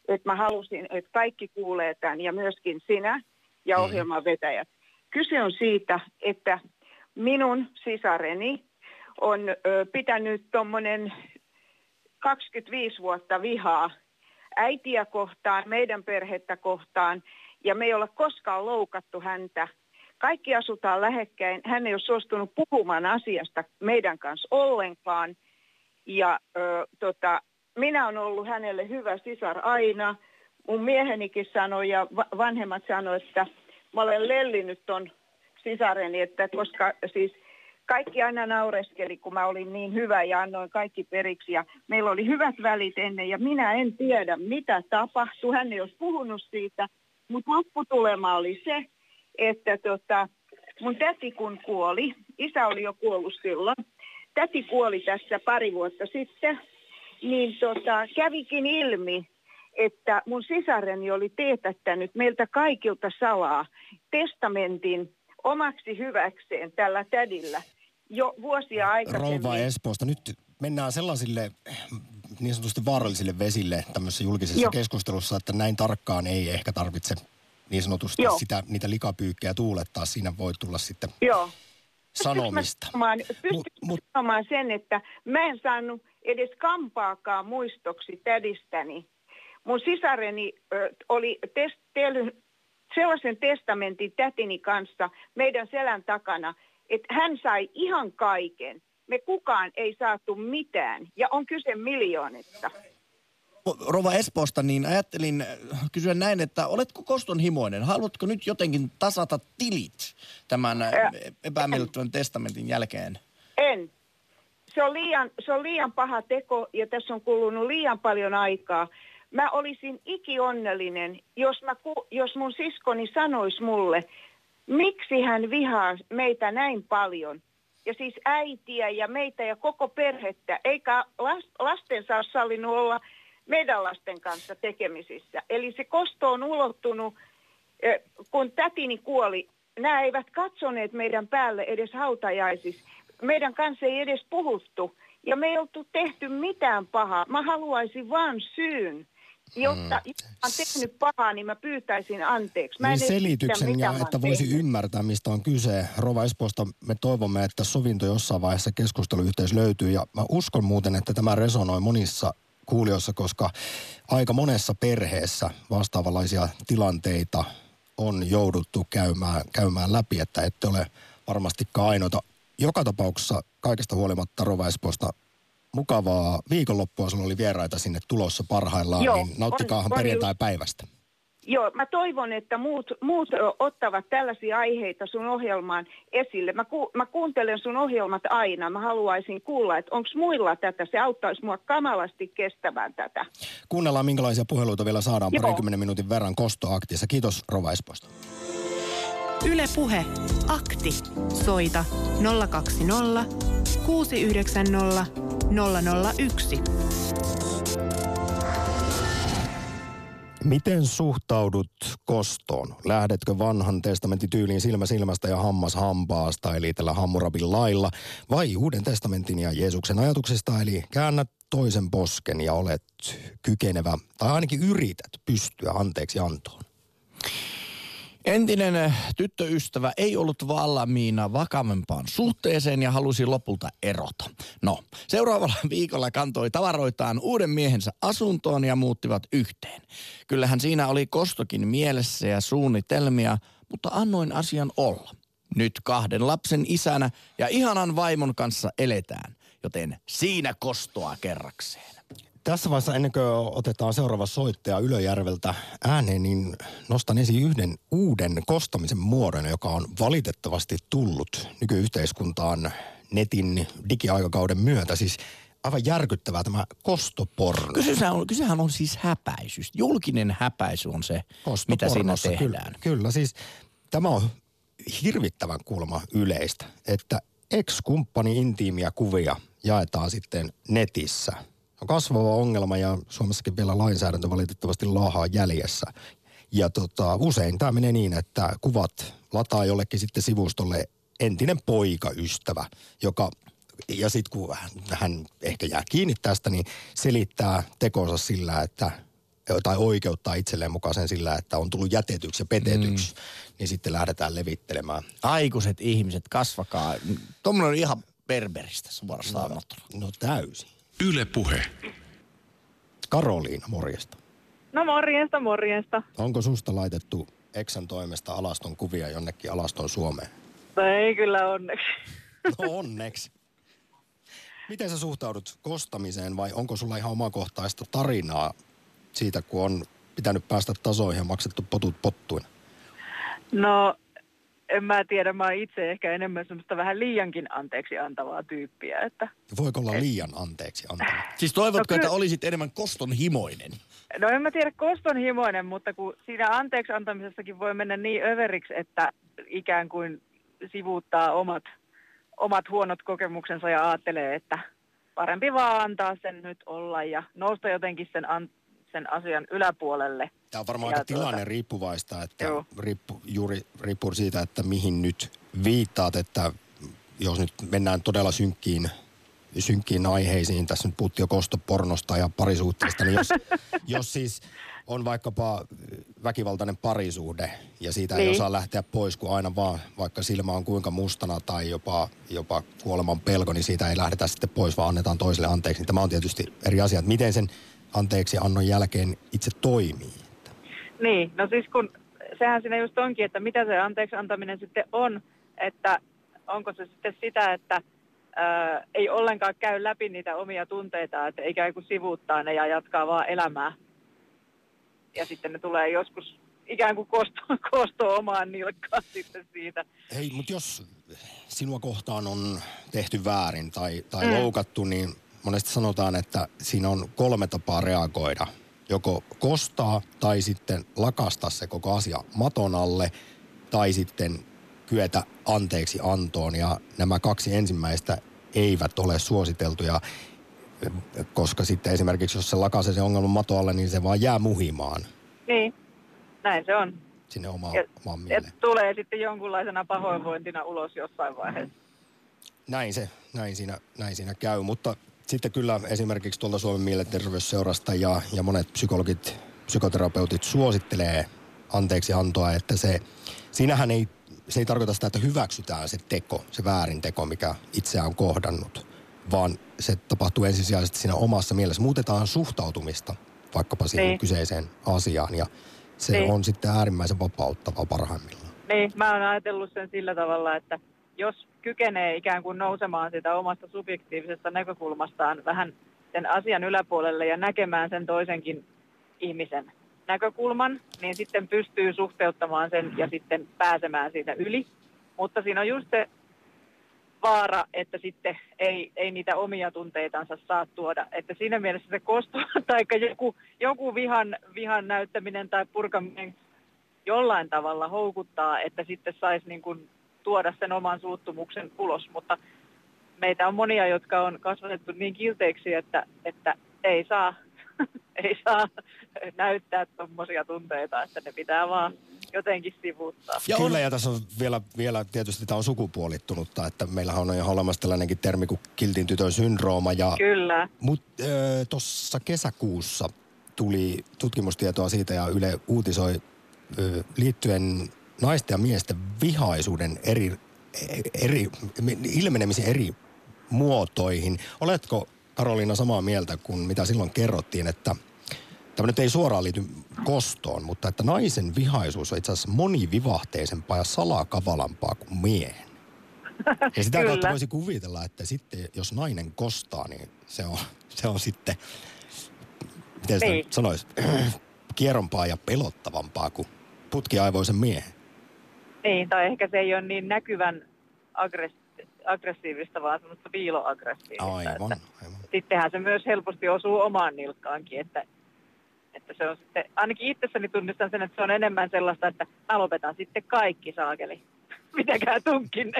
että mä halusin, että kaikki kuulee tämän ja myöskin sinä ja ohjelman vetäjät. Kyse on siitä, että minun sisareni on pitänyt tuommoinen 25 vuotta vihaa äitiä kohtaan, meidän perhettä kohtaan, ja me ei olla koskaan loukattu häntä. Kaikki asutaan lähekkäin. Hän ei ole suostunut puhumaan asiasta meidän kanssa ollenkaan. Ja ö, tota, minä olen ollut hänelle hyvä sisar aina. Mun miehenikin sanoi ja va- vanhemmat sanoi, että mä olen lellinyt ton sisareni, että koska siis kaikki aina naureskeli, kun mä olin niin hyvä ja annoin kaikki periksi. Ja meillä oli hyvät välit ennen ja minä en tiedä, mitä tapahtui. Hän ei olisi puhunut siitä, mutta lopputulema oli se, että tota, mun täti kun kuoli, isä oli jo kuollut silloin, täti kuoli tässä pari vuotta sitten, niin tota, kävikin ilmi, että mun sisareni oli teetättänyt meiltä kaikilta salaa testamentin omaksi hyväkseen tällä tädillä jo vuosia aikaisemmin. Rouva Espoosta. Nyt mennään sellaisille niin sanotusti vaarallisille vesille tämmöisessä julkisessa Joo. keskustelussa, että näin tarkkaan ei ehkä tarvitse niin sanotusti Joo. sitä, niitä likapyykkejä tuulettaa. Siinä voi tulla sitten Joo. sanomista. Pystytkö mä sanomaan, Mut- sen, että mä en saanut edes kampaakaan muistoksi tädistäni. Mun sisareni ö, oli tes, tehnyt sellaisen testamentin tätini kanssa meidän selän takana, että hän sai ihan kaiken. Me kukaan ei saatu mitään ja on kyse miljoonista. Rova Espoosta, niin ajattelin äh, kysyä näin, että oletko kostonhimoinen? Haluatko nyt jotenkin tasata tilit tämän äh, epämiellyttävän testamentin jälkeen? En. Se on, liian, se on liian paha teko ja tässä on kulunut liian paljon aikaa. Mä olisin ikionnellinen, jos, mä, jos mun siskoni sanoisi mulle, miksi hän vihaa meitä näin paljon. Ja siis äitiä ja meitä ja koko perhettä, eikä las- lastensa ole sallinut olla meidän lasten kanssa tekemisissä. Eli se kosto on ulottunut, eh, kun tätini kuoli, nämä eivät katsoneet meidän päälle edes hautajaisissa. Meidän kanssa ei edes puhuttu ja me ei oltu tehty mitään pahaa. Mä haluaisin vaan syyn, jotta mä oon tehnyt pahaa, niin mä pyytäisin anteeksi. Mä Niin selityksen ja että voisi tehnyt. ymmärtää, mistä on kyse. Rova Espoosta me toivomme, että sovinto jossain vaiheessa keskusteluyhteys löytyy. Ja mä uskon muuten, että tämä resonoi monissa kuulijoissa, koska aika monessa perheessä vastaavanlaisia tilanteita on jouduttu käymään, käymään läpi, että ette ole varmastikaan ainoita. Joka tapauksessa kaikesta huolimatta Rova Espoosta mukavaa viikonloppua. Sulla oli vieraita sinne tulossa parhaillaan, Joo, niin nauttikaahan perjantai-päivästä. Joo, mä toivon, että muut, muut ottavat tällaisia aiheita sun ohjelmaan esille. Mä, ku, mä kuuntelen sun ohjelmat aina. Mä haluaisin kuulla, että onko muilla tätä. Se auttaisi mua kamalasti kestämään tätä. Kuunnellaan, minkälaisia puheluita vielä saadaan Joo. parinkymmenen minuutin verran kostoaktissa. Kiitos Rova Espoosta. Yle Puhe. Akti. Soita 020 690 001. Miten suhtaudut kostoon? Lähdetkö vanhan testamentin tyyliin silmä silmästä ja hammas hampaasta, eli tällä Hammurabin lailla, vai uuden testamentin ja Jeesuksen ajatuksesta, eli käännät toisen posken ja olet kykenevä, tai ainakin yrität pystyä anteeksi antoon? Entinen eh, tyttöystävä ei ollut valmiina vakavempaan suhteeseen ja halusi lopulta erota. No, seuraavalla <laughs> viikolla kantoi tavaroitaan uuden miehensä asuntoon ja muuttivat yhteen. Kyllähän siinä oli kostokin mielessä ja suunnitelmia, mutta annoin asian olla. Nyt kahden lapsen isänä ja ihanan vaimon kanssa eletään, joten siinä kostoa kerrakseen. Tässä vaiheessa ennen kuin otetaan seuraava soittaja Ylöjärveltä ääneen, niin nostan esiin yhden uuden kostamisen muodon, joka on valitettavasti tullut nykyyhteiskuntaan netin digiaikakauden myötä. Siis aivan järkyttävää tämä kostoporno. Kysehän on, kysehän on siis häpäisys. Julkinen häpäisy on se, mitä siinä tehdään. Kyllä, kyllä, siis tämä on hirvittävän kulma yleistä, että ex-kumppani intiimiä kuvia jaetaan sitten netissä – on kasvava ongelma ja Suomessakin vielä lainsäädäntö valitettavasti laahaa jäljessä. Ja tota, usein tämä menee niin, että kuvat lataa jollekin sitten sivustolle entinen poikaystävä, joka ja sitten kun hän ehkä jää kiinni tästä, niin selittää tekonsa sillä, että tai oikeuttaa itselleen mukaan sen sillä, että on tullut jätetyksi ja petetyksi, mm. niin sitten lähdetään levittelemään. Aikuiset ihmiset, kasvakaa. Tuommoinen on ihan berberistä suorastaan no, no täysin. Yle Puhe. Karoliina, morjesta. No morjesta, morjesta. Onko susta laitettu Eksän toimesta alaston kuvia jonnekin alaston Suomeen? No ei kyllä onneksi. No onneksi. Miten sä suhtaudut kostamiseen vai onko sulla ihan omakohtaista tarinaa siitä, kun on pitänyt päästä tasoihin ja maksettu potut pottuina? No en mä tiedä, mä oon itse ehkä enemmän semmoista vähän liiankin anteeksi antavaa tyyppiä. Että, Voiko olla liian anteeksi antava? <laughs> Siis toivotko, no, että olisit enemmän kostonhimoinen? No en mä tiedä kostonhimoinen, mutta kun siinä anteeksi antamisessakin voi mennä niin överiksi, että ikään kuin sivuuttaa omat, omat huonot kokemuksensa ja ajattelee, että parempi vaan antaa sen nyt olla ja nousta jotenkin sen an, sen asian yläpuolelle. Tämä on varmaan aika tuota, tilanne riippuvaista, että riippu, juuri riippuu siitä, että mihin nyt viittaat, että jos nyt mennään todella synkkiin, synkkiin aiheisiin, tässä nyt puhuttiin jo kostopornosta ja parisuhteesta, niin jos, <laughs> jos siis on vaikkapa väkivaltainen parisuhde ja siitä niin. ei osaa lähteä pois, kun aina vaan, vaikka silmä on kuinka mustana tai jopa, jopa kuoleman pelko, niin siitä ei lähdetä sitten pois, vaan annetaan toiselle anteeksi. Niin tämä on tietysti eri asia, että miten sen anteeksi annon jälkeen itse toimii. Niin, no siis kun sehän siinä just onkin, että mitä se anteeksi antaminen sitten on, että onko se sitten sitä, että ää, ei ollenkaan käy läpi niitä omia tunteita, että ikään kuin sivuuttaa ne ja jatkaa vaan elämää. Ja sitten ne tulee joskus ikään kuin kosto, <laughs> kosto omaan nilkkaan sitten siitä. Hei, mutta jos sinua kohtaan on tehty väärin tai, tai mm. loukattu, niin monesti sanotaan, että siinä on kolme tapaa reagoida. Joko kostaa tai sitten lakastaa se koko asia maton alle tai sitten kyetä anteeksi antoon. Ja nämä kaksi ensimmäistä eivät ole suositeltuja, koska sitten esimerkiksi jos se lakasee se ongelman maton alle, niin se vaan jää muhimaan. Niin, näin se on. Sinne omaan, ja, omaan mieleen. tulee sitten jonkunlaisena pahoinvointina ulos jossain vaiheessa. Näin se, näin siinä, näin siinä käy, mutta sitten kyllä esimerkiksi tuolta Suomen mielenterveysseurasta ja, ja monet psykologit, psykoterapeutit suosittelee anteeksi antoa, että se, siinähän ei, se ei tarkoita sitä, että hyväksytään se teko, se väärin teko, mikä itseään on kohdannut, vaan se tapahtuu ensisijaisesti siinä omassa mielessä. Muutetaan suhtautumista vaikkapa siihen niin. kyseiseen asiaan ja se niin. on sitten äärimmäisen vapauttavaa parhaimmillaan. Niin, mä oon ajatellut sen sillä tavalla, että jos kykenee ikään kuin nousemaan sitä omasta subjektiivisesta näkökulmastaan vähän sen asian yläpuolelle ja näkemään sen toisenkin ihmisen näkökulman, niin sitten pystyy suhteuttamaan sen ja sitten pääsemään siitä yli. Mutta siinä on just se vaara, että sitten ei, ei niitä omia tunteitansa saa tuoda. Että siinä mielessä se kosto <laughs> tai joku, joku vihan, vihan näyttäminen tai purkaminen jollain tavalla houkuttaa, että sitten saisi niin kuin tuoda sen oman suuttumuksen ulos. Mutta meitä on monia, jotka on kasvatettu niin kilteiksi, että, että ei saa <laughs> ei saa näyttää tuommoisia tunteita, että ne pitää vaan jotenkin sivuuttaa. Ja Kyllä, ja tässä on vielä, vielä tietysti tämä on sukupuolittunutta, että meillähän on ihan olemassa tällainenkin termi kuin kiltin tytön syndrooma. Ja, Kyllä. Mutta tuossa kesäkuussa tuli tutkimustietoa siitä ja Yle uutisoi ö, liittyen naisten ja miesten vihaisuuden eri, eri ilmenemisen eri muotoihin. Oletko Karoliina samaa mieltä kuin mitä silloin kerrottiin, että tämä nyt ei suoraan liity kostoon, mutta että naisen vihaisuus on itse asiassa monivivahteisempaa ja salakavalampaa kuin miehen. <laughs> Ja sitä kautta voisi kuvitella, että sitten jos nainen kostaa, niin se on, se on sitten, miten niin. sanoisi, <clears throat> kierrompaa ja pelottavampaa kuin putkiaivoisen miehen. Niin, tai ehkä se ei ole niin näkyvän aggressi- aggressiivista, vaan semmoista piiloaggressiivista. Aivan, aivan sittenhän se myös helposti osuu omaan nilkkaankin, että, että se on sitten, ainakin itsessäni tunnistan sen, että se on enemmän sellaista, että mä lopetan sitten kaikki saakeli. <laughs> Mitäkään tunkin.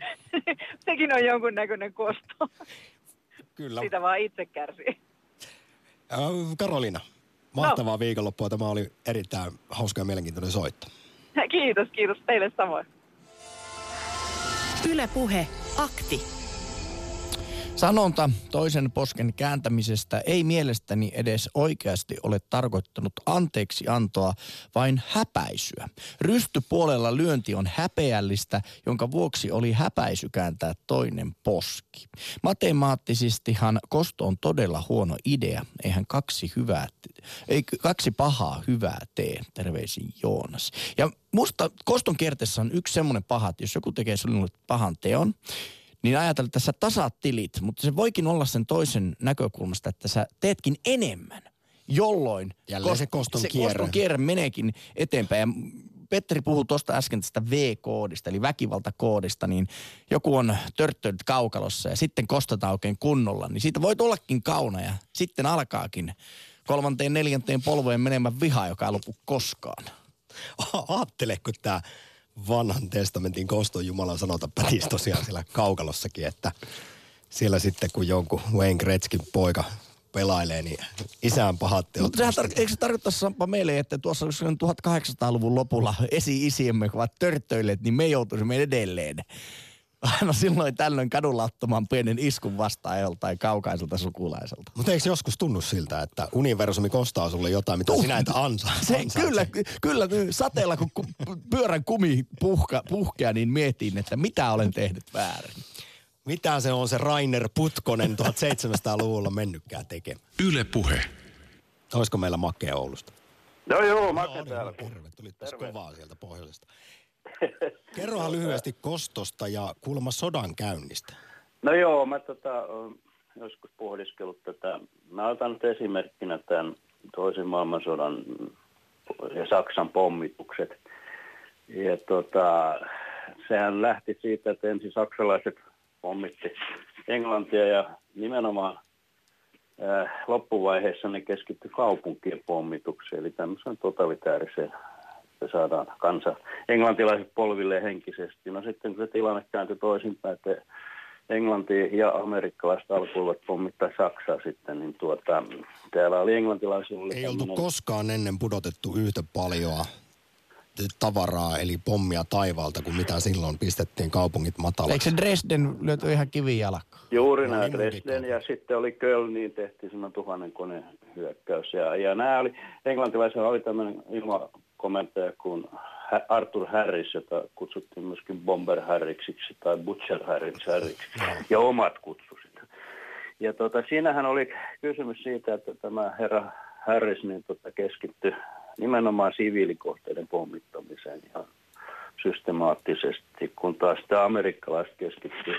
<laughs> Sekin on jonkun näköinen kosto. Kyllä. Sitä vaan itse kärsii. Äh, Karolina, mahtavaa no. viikonloppua. Tämä oli erittäin hauska ja mielenkiintoinen soitto. Kiitos, kiitos teille samoin. Ylepuhe akti. Sanonta toisen posken kääntämisestä ei mielestäni edes oikeasti ole tarkoittanut anteeksi antoa, vain häpäisyä. Rystypuolella lyönti on häpeällistä, jonka vuoksi oli häpäisy kääntää toinen poski. Matemaattisestihan kosto on todella huono idea. Eihän kaksi hyvää, ei kaksi pahaa hyvää tee. Terveisin Joonas. Ja musta koston kierteessä on yksi semmoinen paha, että jos joku tekee sinulle pahan teon, niin ajatella, että sä tasaat tilit, mutta se voikin olla sen toisen näkökulmasta, että sä teetkin enemmän, jolloin Jälleen se koston se kierre. koston kierre meneekin eteenpäin. Ja Petteri puhui tuosta äsken tästä V-koodista, eli väkivaltakoodista, niin joku on törttönyt kaukalossa ja sitten kostetaan oikein kunnolla, niin siitä voi tullakin kauna ja sitten alkaakin kolmanteen, neljänteen polvojen menemään viha, joka ei lopu koskaan. Aattele, kun tämä vanhan testamentin koston Jumalan sanota pätisi tosiaan siellä kaukalossakin, että siellä sitten kun jonkun Wayne Gretzkin poika pelailee, niin isään pahat teot. Mutta tar- eikö se tarkoita Sampa meille, että tuossa 1800-luvun lopulla esi-isiemme ovat törttöilleet, niin me joutuisimme edelleen aina silloin tällöin kadulla ottamaan pienen iskun vastaan joltain kaukaiselta sukulaiselta. Mutta eikö joskus tunnu siltä, että universumi kostaa sulle jotain, mitä Tuh, sinä et ansa? Se, kyllä, kyllä, sateella kun pyörän kumi puhka, puhkea, niin mietin, että mitä olen tehnyt väärin. Mitä se on se Rainer Putkonen 1700-luvulla mennytkään tekemään? Yle Puhe. Olisiko meillä Make Oulusta? No joo, Make no, täällä. Terve, tulit kovaa sieltä pohjoisesta. Kerrohan lyhyesti kostosta ja kuulemma sodan käynnistä. No joo, mä tota, joskus pohdiskellut tätä. Mä otan nyt esimerkkinä tämän toisen maailmansodan ja Saksan pommitukset. Ja tota, sehän lähti siitä, että ensin saksalaiset pommitti Englantia ja nimenomaan äh, loppuvaiheessa ne keskittyi kaupunkien pommitukseen, eli tämmöisen totalitaariseen että saadaan kansa englantilaiset polville henkisesti. No sitten kun se tilanne kääntyi toisinpäin, että Englanti ja amerikkalaiset alkoivat pommittaa Saksaa sitten, niin tuota, täällä oli englantilaisilla... Ei tämmönen... oltu koskaan ennen pudotettu yhtä paljon tavaraa, eli pommia taivaalta, kuin mitä silloin pistettiin kaupungit matalaksi. Eikö se Dresden lyöty ihan kivijalkaan? Juuri no, näin, niin Dresden ja sitten oli Kölniin tehtiin semmoinen tuhannen koneen hyökkäys. Ja, ja nämä oli, englantilaisilla oli tämmöinen ilma, komentaja kuin Arthur Harris, jota kutsuttiin myöskin Bomber Harriksiksi tai Butcher Harriksiksi, ja omat kutsusit. Ja tota, siinähän oli kysymys siitä, että tämä herra Harris niin tota, keskittyi nimenomaan siviilikohteiden pommittamiseen ihan systemaattisesti, kun taas sitä amerikkalaiset keskittyi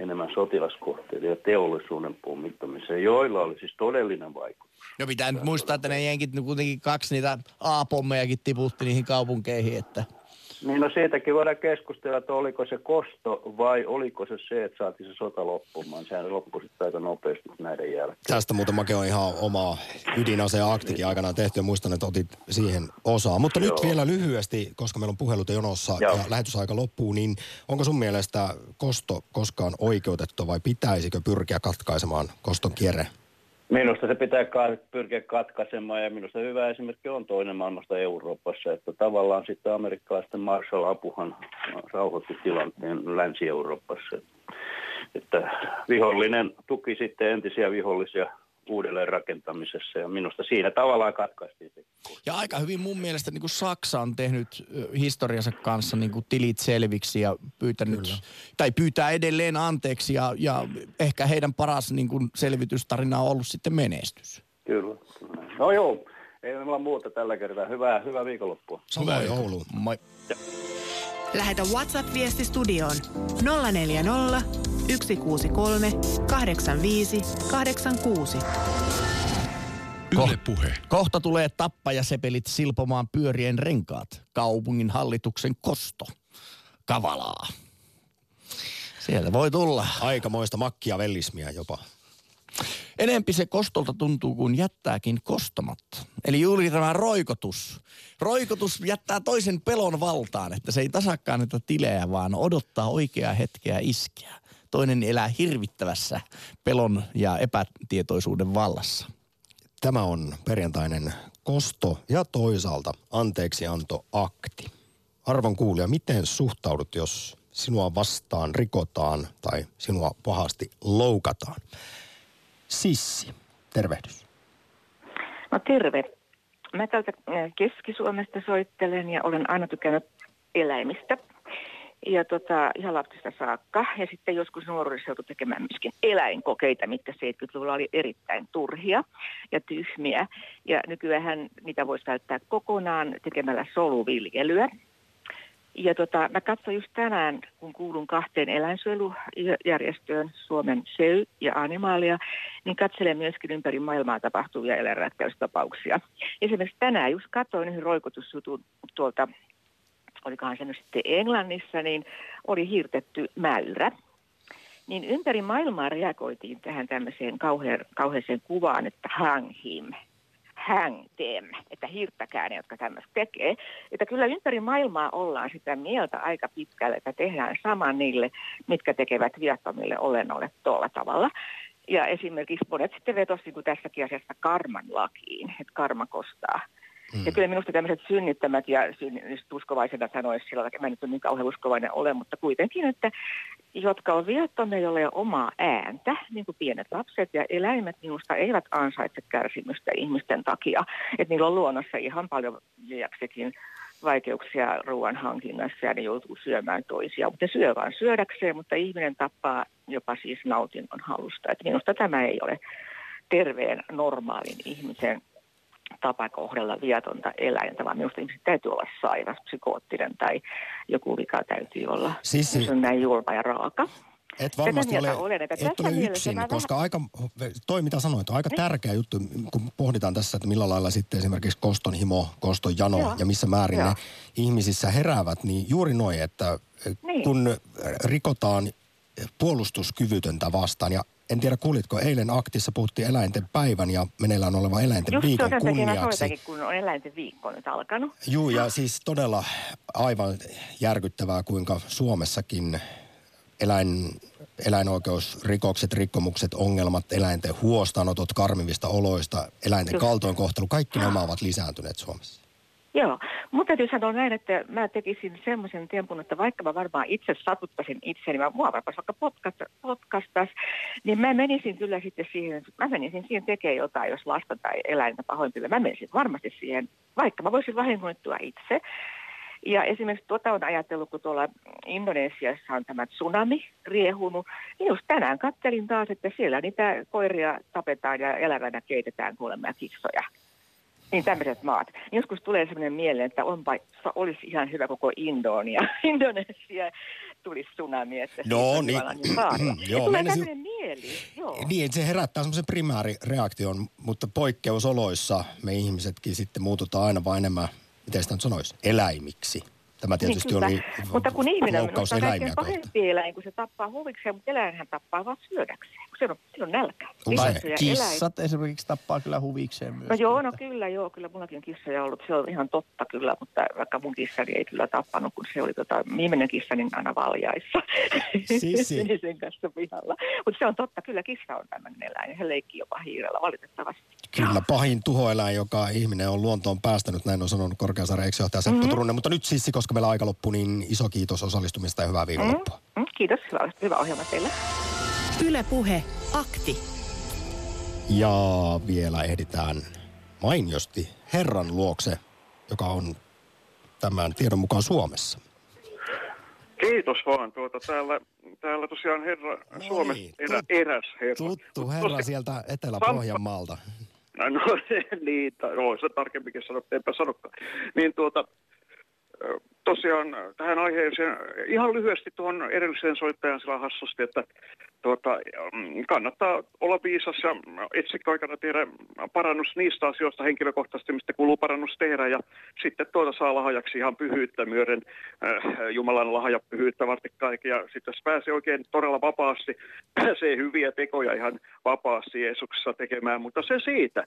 enemmän sotilaskohteiden ja teollisuuden pommittamiseen, joilla oli siis todellinen vaikutus. No pitää nyt muistaa, että ne jenkit nyt kuitenkin kaksi niitä A-pommejakin tiputti niihin kaupunkeihin, että... Niin no siitäkin voidaan keskustella, että oliko se kosto vai oliko se se, että saatiin se sota loppumaan. Sehän loppui sitten aika nopeasti näiden jälkeen. Tästä muuten Make on ihan omaa ydinaseen aktikin aikanaan tehty ja muistan, että otit siihen osaa. Mutta nyt Joo. vielä lyhyesti, koska meillä on puhelut jonossa Joo. ja lähetysaika loppuu, niin onko sun mielestä kosto koskaan oikeutettu vai pitäisikö pyrkiä katkaisemaan koston kierre? Minusta se pitää pyrkiä katkaisemaan ja minusta hyvä esimerkki on toinen maailmasta Euroopassa, että tavallaan sitten amerikkalaisten Marshall-apuhan rauhoitti tilanteen Länsi-Euroopassa. Että vihollinen tuki sitten entisiä vihollisia uudelleen rakentamisessa ja minusta siinä tavallaan katkaistiin se. Ja aika hyvin mun mielestä niin kuin Saksa on tehnyt historiansa kanssa niin kuin tilit selviksi ja pyytänyt, Kyllä. tai pyytää edelleen anteeksi ja, ja ehkä heidän paras niin kuin selvitystarina on ollut sitten menestys. Kyllä. No joo, ei meillä muuta tällä kertaa. Hyvää, hyvää viikonloppua. Samoin jouluun. Moi. Lähetä WhatsApp-viesti studioon 040 163 85 86. Yle Puhe. Kohta tulee tappajasepelit silpomaan pyörien renkaat. Kaupungin hallituksen kosto. Kavalaa. Sieltä voi tulla. Aikamoista makkia vellismiä jopa. Enempi se kostolta tuntuu kuin jättääkin kostamatta. Eli juuri tämä roikotus. Roikotus jättää toisen pelon valtaan, että se ei tasakkaan näitä tilejä, vaan odottaa oikeaa hetkeä iskeä. Toinen elää hirvittävässä pelon ja epätietoisuuden vallassa. Tämä on perjantainen kosto ja toisaalta anteeksianto akti. Arvon kuulija, miten suhtaudut, jos sinua vastaan rikotaan tai sinua pahasti loukataan? Sissi, tervehdys. No terve. Mä täältä äh, Keski-Suomesta soittelen ja olen aina tykännyt eläimistä. Ja tota, ihan lapsesta saakka. Ja sitten joskus nuoruudessa joutui tekemään myöskin eläinkokeita, mitkä 70-luvulla oli erittäin turhia ja tyhmiä. Ja nykyään niitä voisi välttää kokonaan tekemällä soluviljelyä. Ja tota, mä katsoin just tänään, kun kuulun kahteen eläinsuojelujärjestöön, Suomen SEY ja Animaalia, niin katselen myöskin ympäri maailmaa tapahtuvia eläinratkaisutapauksia. Esimerkiksi tänään just katsoin yhden roikotusjutun tuolta, olikohan se nyt sitten Englannissa, niin oli hirtetty mäyrä. Niin ympäri maailmaa reagoitiin tähän tämmöiseen kauhean, kauheeseen kuvaan, että hang him, hang them, että hirttäkää ne, jotka tämmöistä tekee. Että kyllä ympäri maailmaa ollaan sitä mieltä aika pitkälle, että tehdään sama niille, mitkä tekevät viattomille olennoille tuolla tavalla. Ja esimerkiksi monet sitten vetosi niin kuin tässäkin asiassa karman lakiin, että karma kostaa. Mm. Ja kyllä minusta tämmöiset synnyttämät ja uskovaisena sanoisi sillä tavalla, mä nyt niin kauhean uskovainen ole, mutta kuitenkin, että jotka on viattomia, joilla ei ole omaa ääntä, niin kuin pienet lapset ja eläimet minusta eivät ansaitse kärsimystä ihmisten takia. Että niillä on luonnossa ihan paljon liiaksikin vaikeuksia ruoan hankinnassa ja ne joutuu syömään toisia. Mutta syö vaan syödäkseen, mutta ihminen tappaa jopa siis nautinnon halusta. Että minusta tämä ei ole terveen normaalin ihmisen tapa kohdella viatonta eläintä, vaan minusta ihmiset täytyy olla sairas, psykoottinen tai joku vika täytyy olla, Sissi- jos on näin julma ja raaka. Et varmasti ole, olen, että et ole yksin, koska aika, toi mitä sanoit, on aika tärkeä juttu, kun pohditaan tässä, että millä lailla sitten esimerkiksi koston himo, koston jano Joo. ja missä määrin Joo. ne ihmisissä heräävät, niin juuri noin, että Niin. kun rikotaan puolustuskyvytöntä vastaan ja en tiedä, kuulitko, eilen aktissa puhuttiin eläinten päivän ja meneillään oleva eläinten Just viikon sen kunniaksi. soitankin, kun on eläinten viikko nyt alkanut. Juu, ja siis todella aivan järkyttävää, kuinka Suomessakin eläin, eläinoikeusrikokset, rikkomukset, ongelmat, eläinten huostaanotot karmivista oloista, eläinten Just. kaltoinkohtelu, kaikki nämä ovat lisääntyneet Suomessa. Joo, mutta täytyy sanoa näin, että mä tekisin semmoisen tempun, että vaikka mä varmaan itse satuttaisin itseni, mä mua varmaan vaikka podcast, podcastas, niin mä menisin kyllä sitten siihen, mä menisin siihen tekemään jotain, jos lasta tai eläintä pahoinpille. Mä menisin varmasti siihen, vaikka mä voisin vahingoittua itse. Ja esimerkiksi tuota on ajatellut, kun tuolla Indonesiassa on tämä tsunami riehunut, niin just tänään kattelin taas, että siellä niitä koiria tapetaan ja elävänä keitetään kuulemma ja kissoja. Niin tämmöiset maat. Niin joskus tulee sellainen mieleen, että onpa, olisi ihan hyvä koko Indonia, <laughs> Indonesia tulisi tsunami, että No niin. Saarella. <clears throat> Joo, tulee tämmöinen mieli, joo. Niin, se herättää semmoisen primäärireaktion, mutta poikkeusoloissa me ihmisetkin sitten muututaan aina vain enemmän, miten sitä nyt sanoisi, eläimiksi. Tämä tietysti niin, oli kyllä. Mutta kun ihminen on loukkaus kaikkein pahempi eläin, kun se tappaa huvikseen, mutta eläinhän tappaa vaan syödäkseen, kun se on, sillä on nälkä. Kissat esimerkiksi tappaa kyllä huvikseen myös. No joo, no kyllä, joo, kyllä mullakin on kissoja ollut, se on ihan totta kyllä, mutta vaikka mun kissani ei kyllä tappanut, kun se oli tota, viimeinen kissani aina valjaissa. <laughs> Meni sen kanssa pihalla. Mutta se on totta, kyllä kissa on tämmöinen eläin, he leikkii jopa hiirellä valitettavasti. Kyllä pahin tuhoeläin, joka ihminen on luontoon päästänyt, näin on sanonut Korkeasaaren ex-johtaja Seppo Mhm. Turunen. Mutta nyt Sissi, koska meillä aika loppuu, niin iso kiitos osallistumista ja hyvää viikonloppua. Mm, kiitos, hyvä, hyvä ohjelma teille. Yle Puhe, akti. Ja vielä ehditään mainiosti Herran luokse, joka on tämän tiedon mukaan Suomessa. Kiitos vaan. Tuota, täällä, täällä tosiaan herra Suomessa erä, eräs herra. Tuttu herra sieltä Etelä-Pohjanmaalta. No <laughs> niin, voi se tarkemminkin sanoa, enpä sanokaan. Niin tuota, tosiaan tähän aiheeseen, ihan lyhyesti tuohon edelliseen soittajan sillä hassusti, että tuota, mm, kannattaa olla viisas ja etsikkoaikana tehdä parannus niistä asioista henkilökohtaisesti, mistä kuuluu parannus tehdä ja sitten tuota saa lahjaksi ihan pyhyyttä myöden, äh, Jumalan lahja pyhyyttä varten kaikki ja sitten jos pääsee oikein todella vapaasti, <clears throat> pääsee hyviä tekoja ihan vapaasti Jeesuksessa tekemään, mutta se siitä.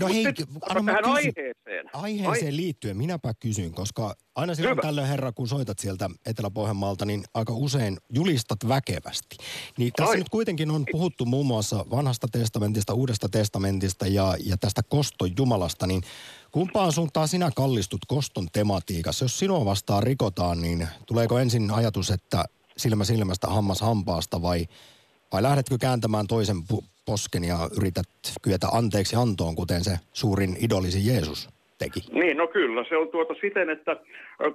No Mut hei, nyt anna tähän kysyn. aiheeseen. Aiheeseen liittyen minäpä kysyn, koska aina silloin Hyvä. tällöin herra, kun soitat sieltä Etelä-Pohjanmaalta, niin aika usein julistat väkevästi. Niin tässä nyt kuitenkin on puhuttu muun muassa vanhasta testamentista, uudesta testamentista ja, ja tästä koston Jumalasta, niin kumpaan suuntaan sinä kallistut koston tematiikassa? Jos sinua vastaan rikotaan, niin tuleeko ensin ajatus, että silmä silmästä, hammas hampaasta vai, vai lähdetkö kääntämään toisen posken ja yrität kyetä anteeksi antoon, kuten se suurin idolisi Jeesus teki? Niin, no kyllä. Se on tuota siten, että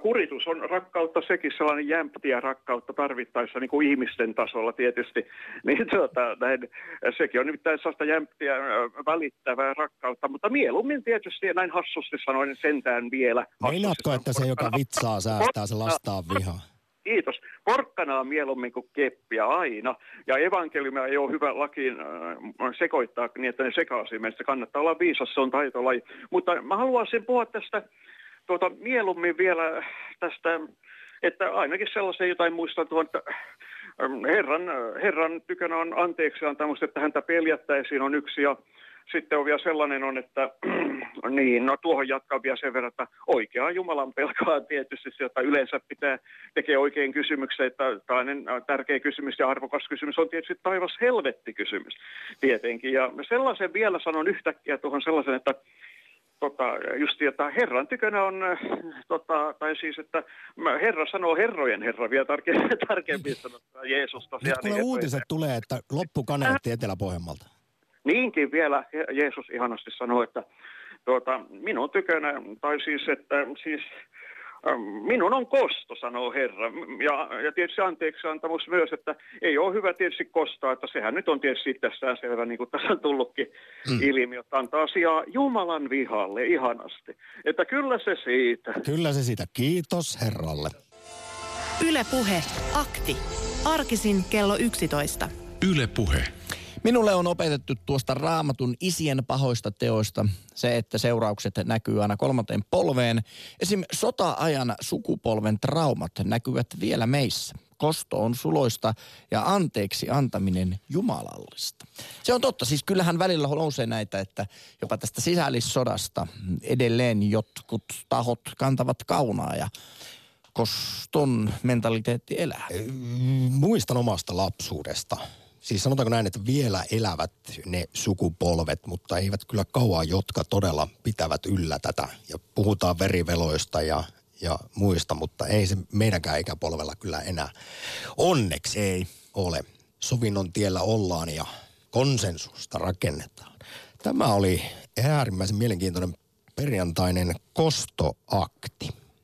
kuritus on rakkautta sekin sellainen jämptiä rakkautta tarvittaessa niin kuin ihmisten tasolla tietysti. <laughs> Niin tuota, näin, sekin on nimittäin sellaista jämptiä välittävää rakkautta, mutta mieluummin tietysti näin hassusti sanoen sentään vielä. Meinaatko, että se, joka vitsaa säästää, se lastaa vihaa? <laughs> Kiitos. Porkkanaa mieluummin kuin keppiä aina. Ja evankeliumia ei ole hyvä lakiin äh, sekoittaa niin, että ne sekaisin. Meistä kannattaa olla viisas, se on taitolaji. Mutta mä haluaisin puhua tästä tuota, mieluummin vielä tästä, että ainakin sellaisen jotain muistan tuon, että ähm, Herran, herran tykönä on anteeksi antamus, että häntä peljättäisiin on yksi ja sitten on vielä sellainen on, että <clears throat> niin, no tuohon jatkaa vielä sen verran, että oikeaa Jumalan pelkoa tietysti sieltä yleensä pitää tekee oikein kysymyksen, että toinen äh, tärkeä kysymys ja arvokas kysymys on tietysti taivas helvetti kysymys tietenkin. Ja sellaisen vielä sanon yhtäkkiä tuohon sellaisen, että tota, just että Herran tykönä on, äh, tota, tai siis, että Herra sanoo herrojen Herra vielä tarkemmin, <laughs> tarkemmin sanottuna Jeesus Nyt kuule niin, uutiset tulee, että loppu kaneetti Etelä-Pohjanmaalta. Niinkin vielä Je- Jeesus ihanasti sanoi, että tuota, minun tykönä, tai siis, että siis ähm, minun on kosto, sanoo Herra. Ja, ja tietysti anteeksi antamus myös, että ei ole hyvä tietysti kostaa, että sehän nyt on tietysti itsestään selvä, niin kuin tässä on tullutkin mm. ilmi, että antaa asiaa Jumalan vihalle ihanasti. Että kyllä se siitä. Kyllä se siitä. Kiitos Herralle. Yle Puhe, akti. Arkisin kello 11. Yle Puhe. Minulle on opetettu tuosta raamatun isien pahoista teoista se, että seuraukset näkyy aina kolmanteen polveen. Esim. sota-ajan sukupolven traumat näkyvät vielä meissä. Kosto on suloista ja anteeksi antaminen jumalallista. Se on totta. Siis kyllähän välillä nousee näitä, että jopa tästä sisällissodasta edelleen jotkut tahot kantavat kaunaa ja koston mentaliteetti elää. Muistan omasta lapsuudesta. Siis sanotaanko näin, että vielä elävät ne sukupolvet, mutta eivät kyllä kauan, jotka todella pitävät yllä tätä. Ja puhutaan veriveloista ja, ja muista, mutta ei se meidänkään ikäpolvella kyllä enää onneksi ei ole. Sovinnon tiellä ollaan ja konsensusta rakennetaan. Tämä oli äärimmäisen mielenkiintoinen perjantainen kostoakti.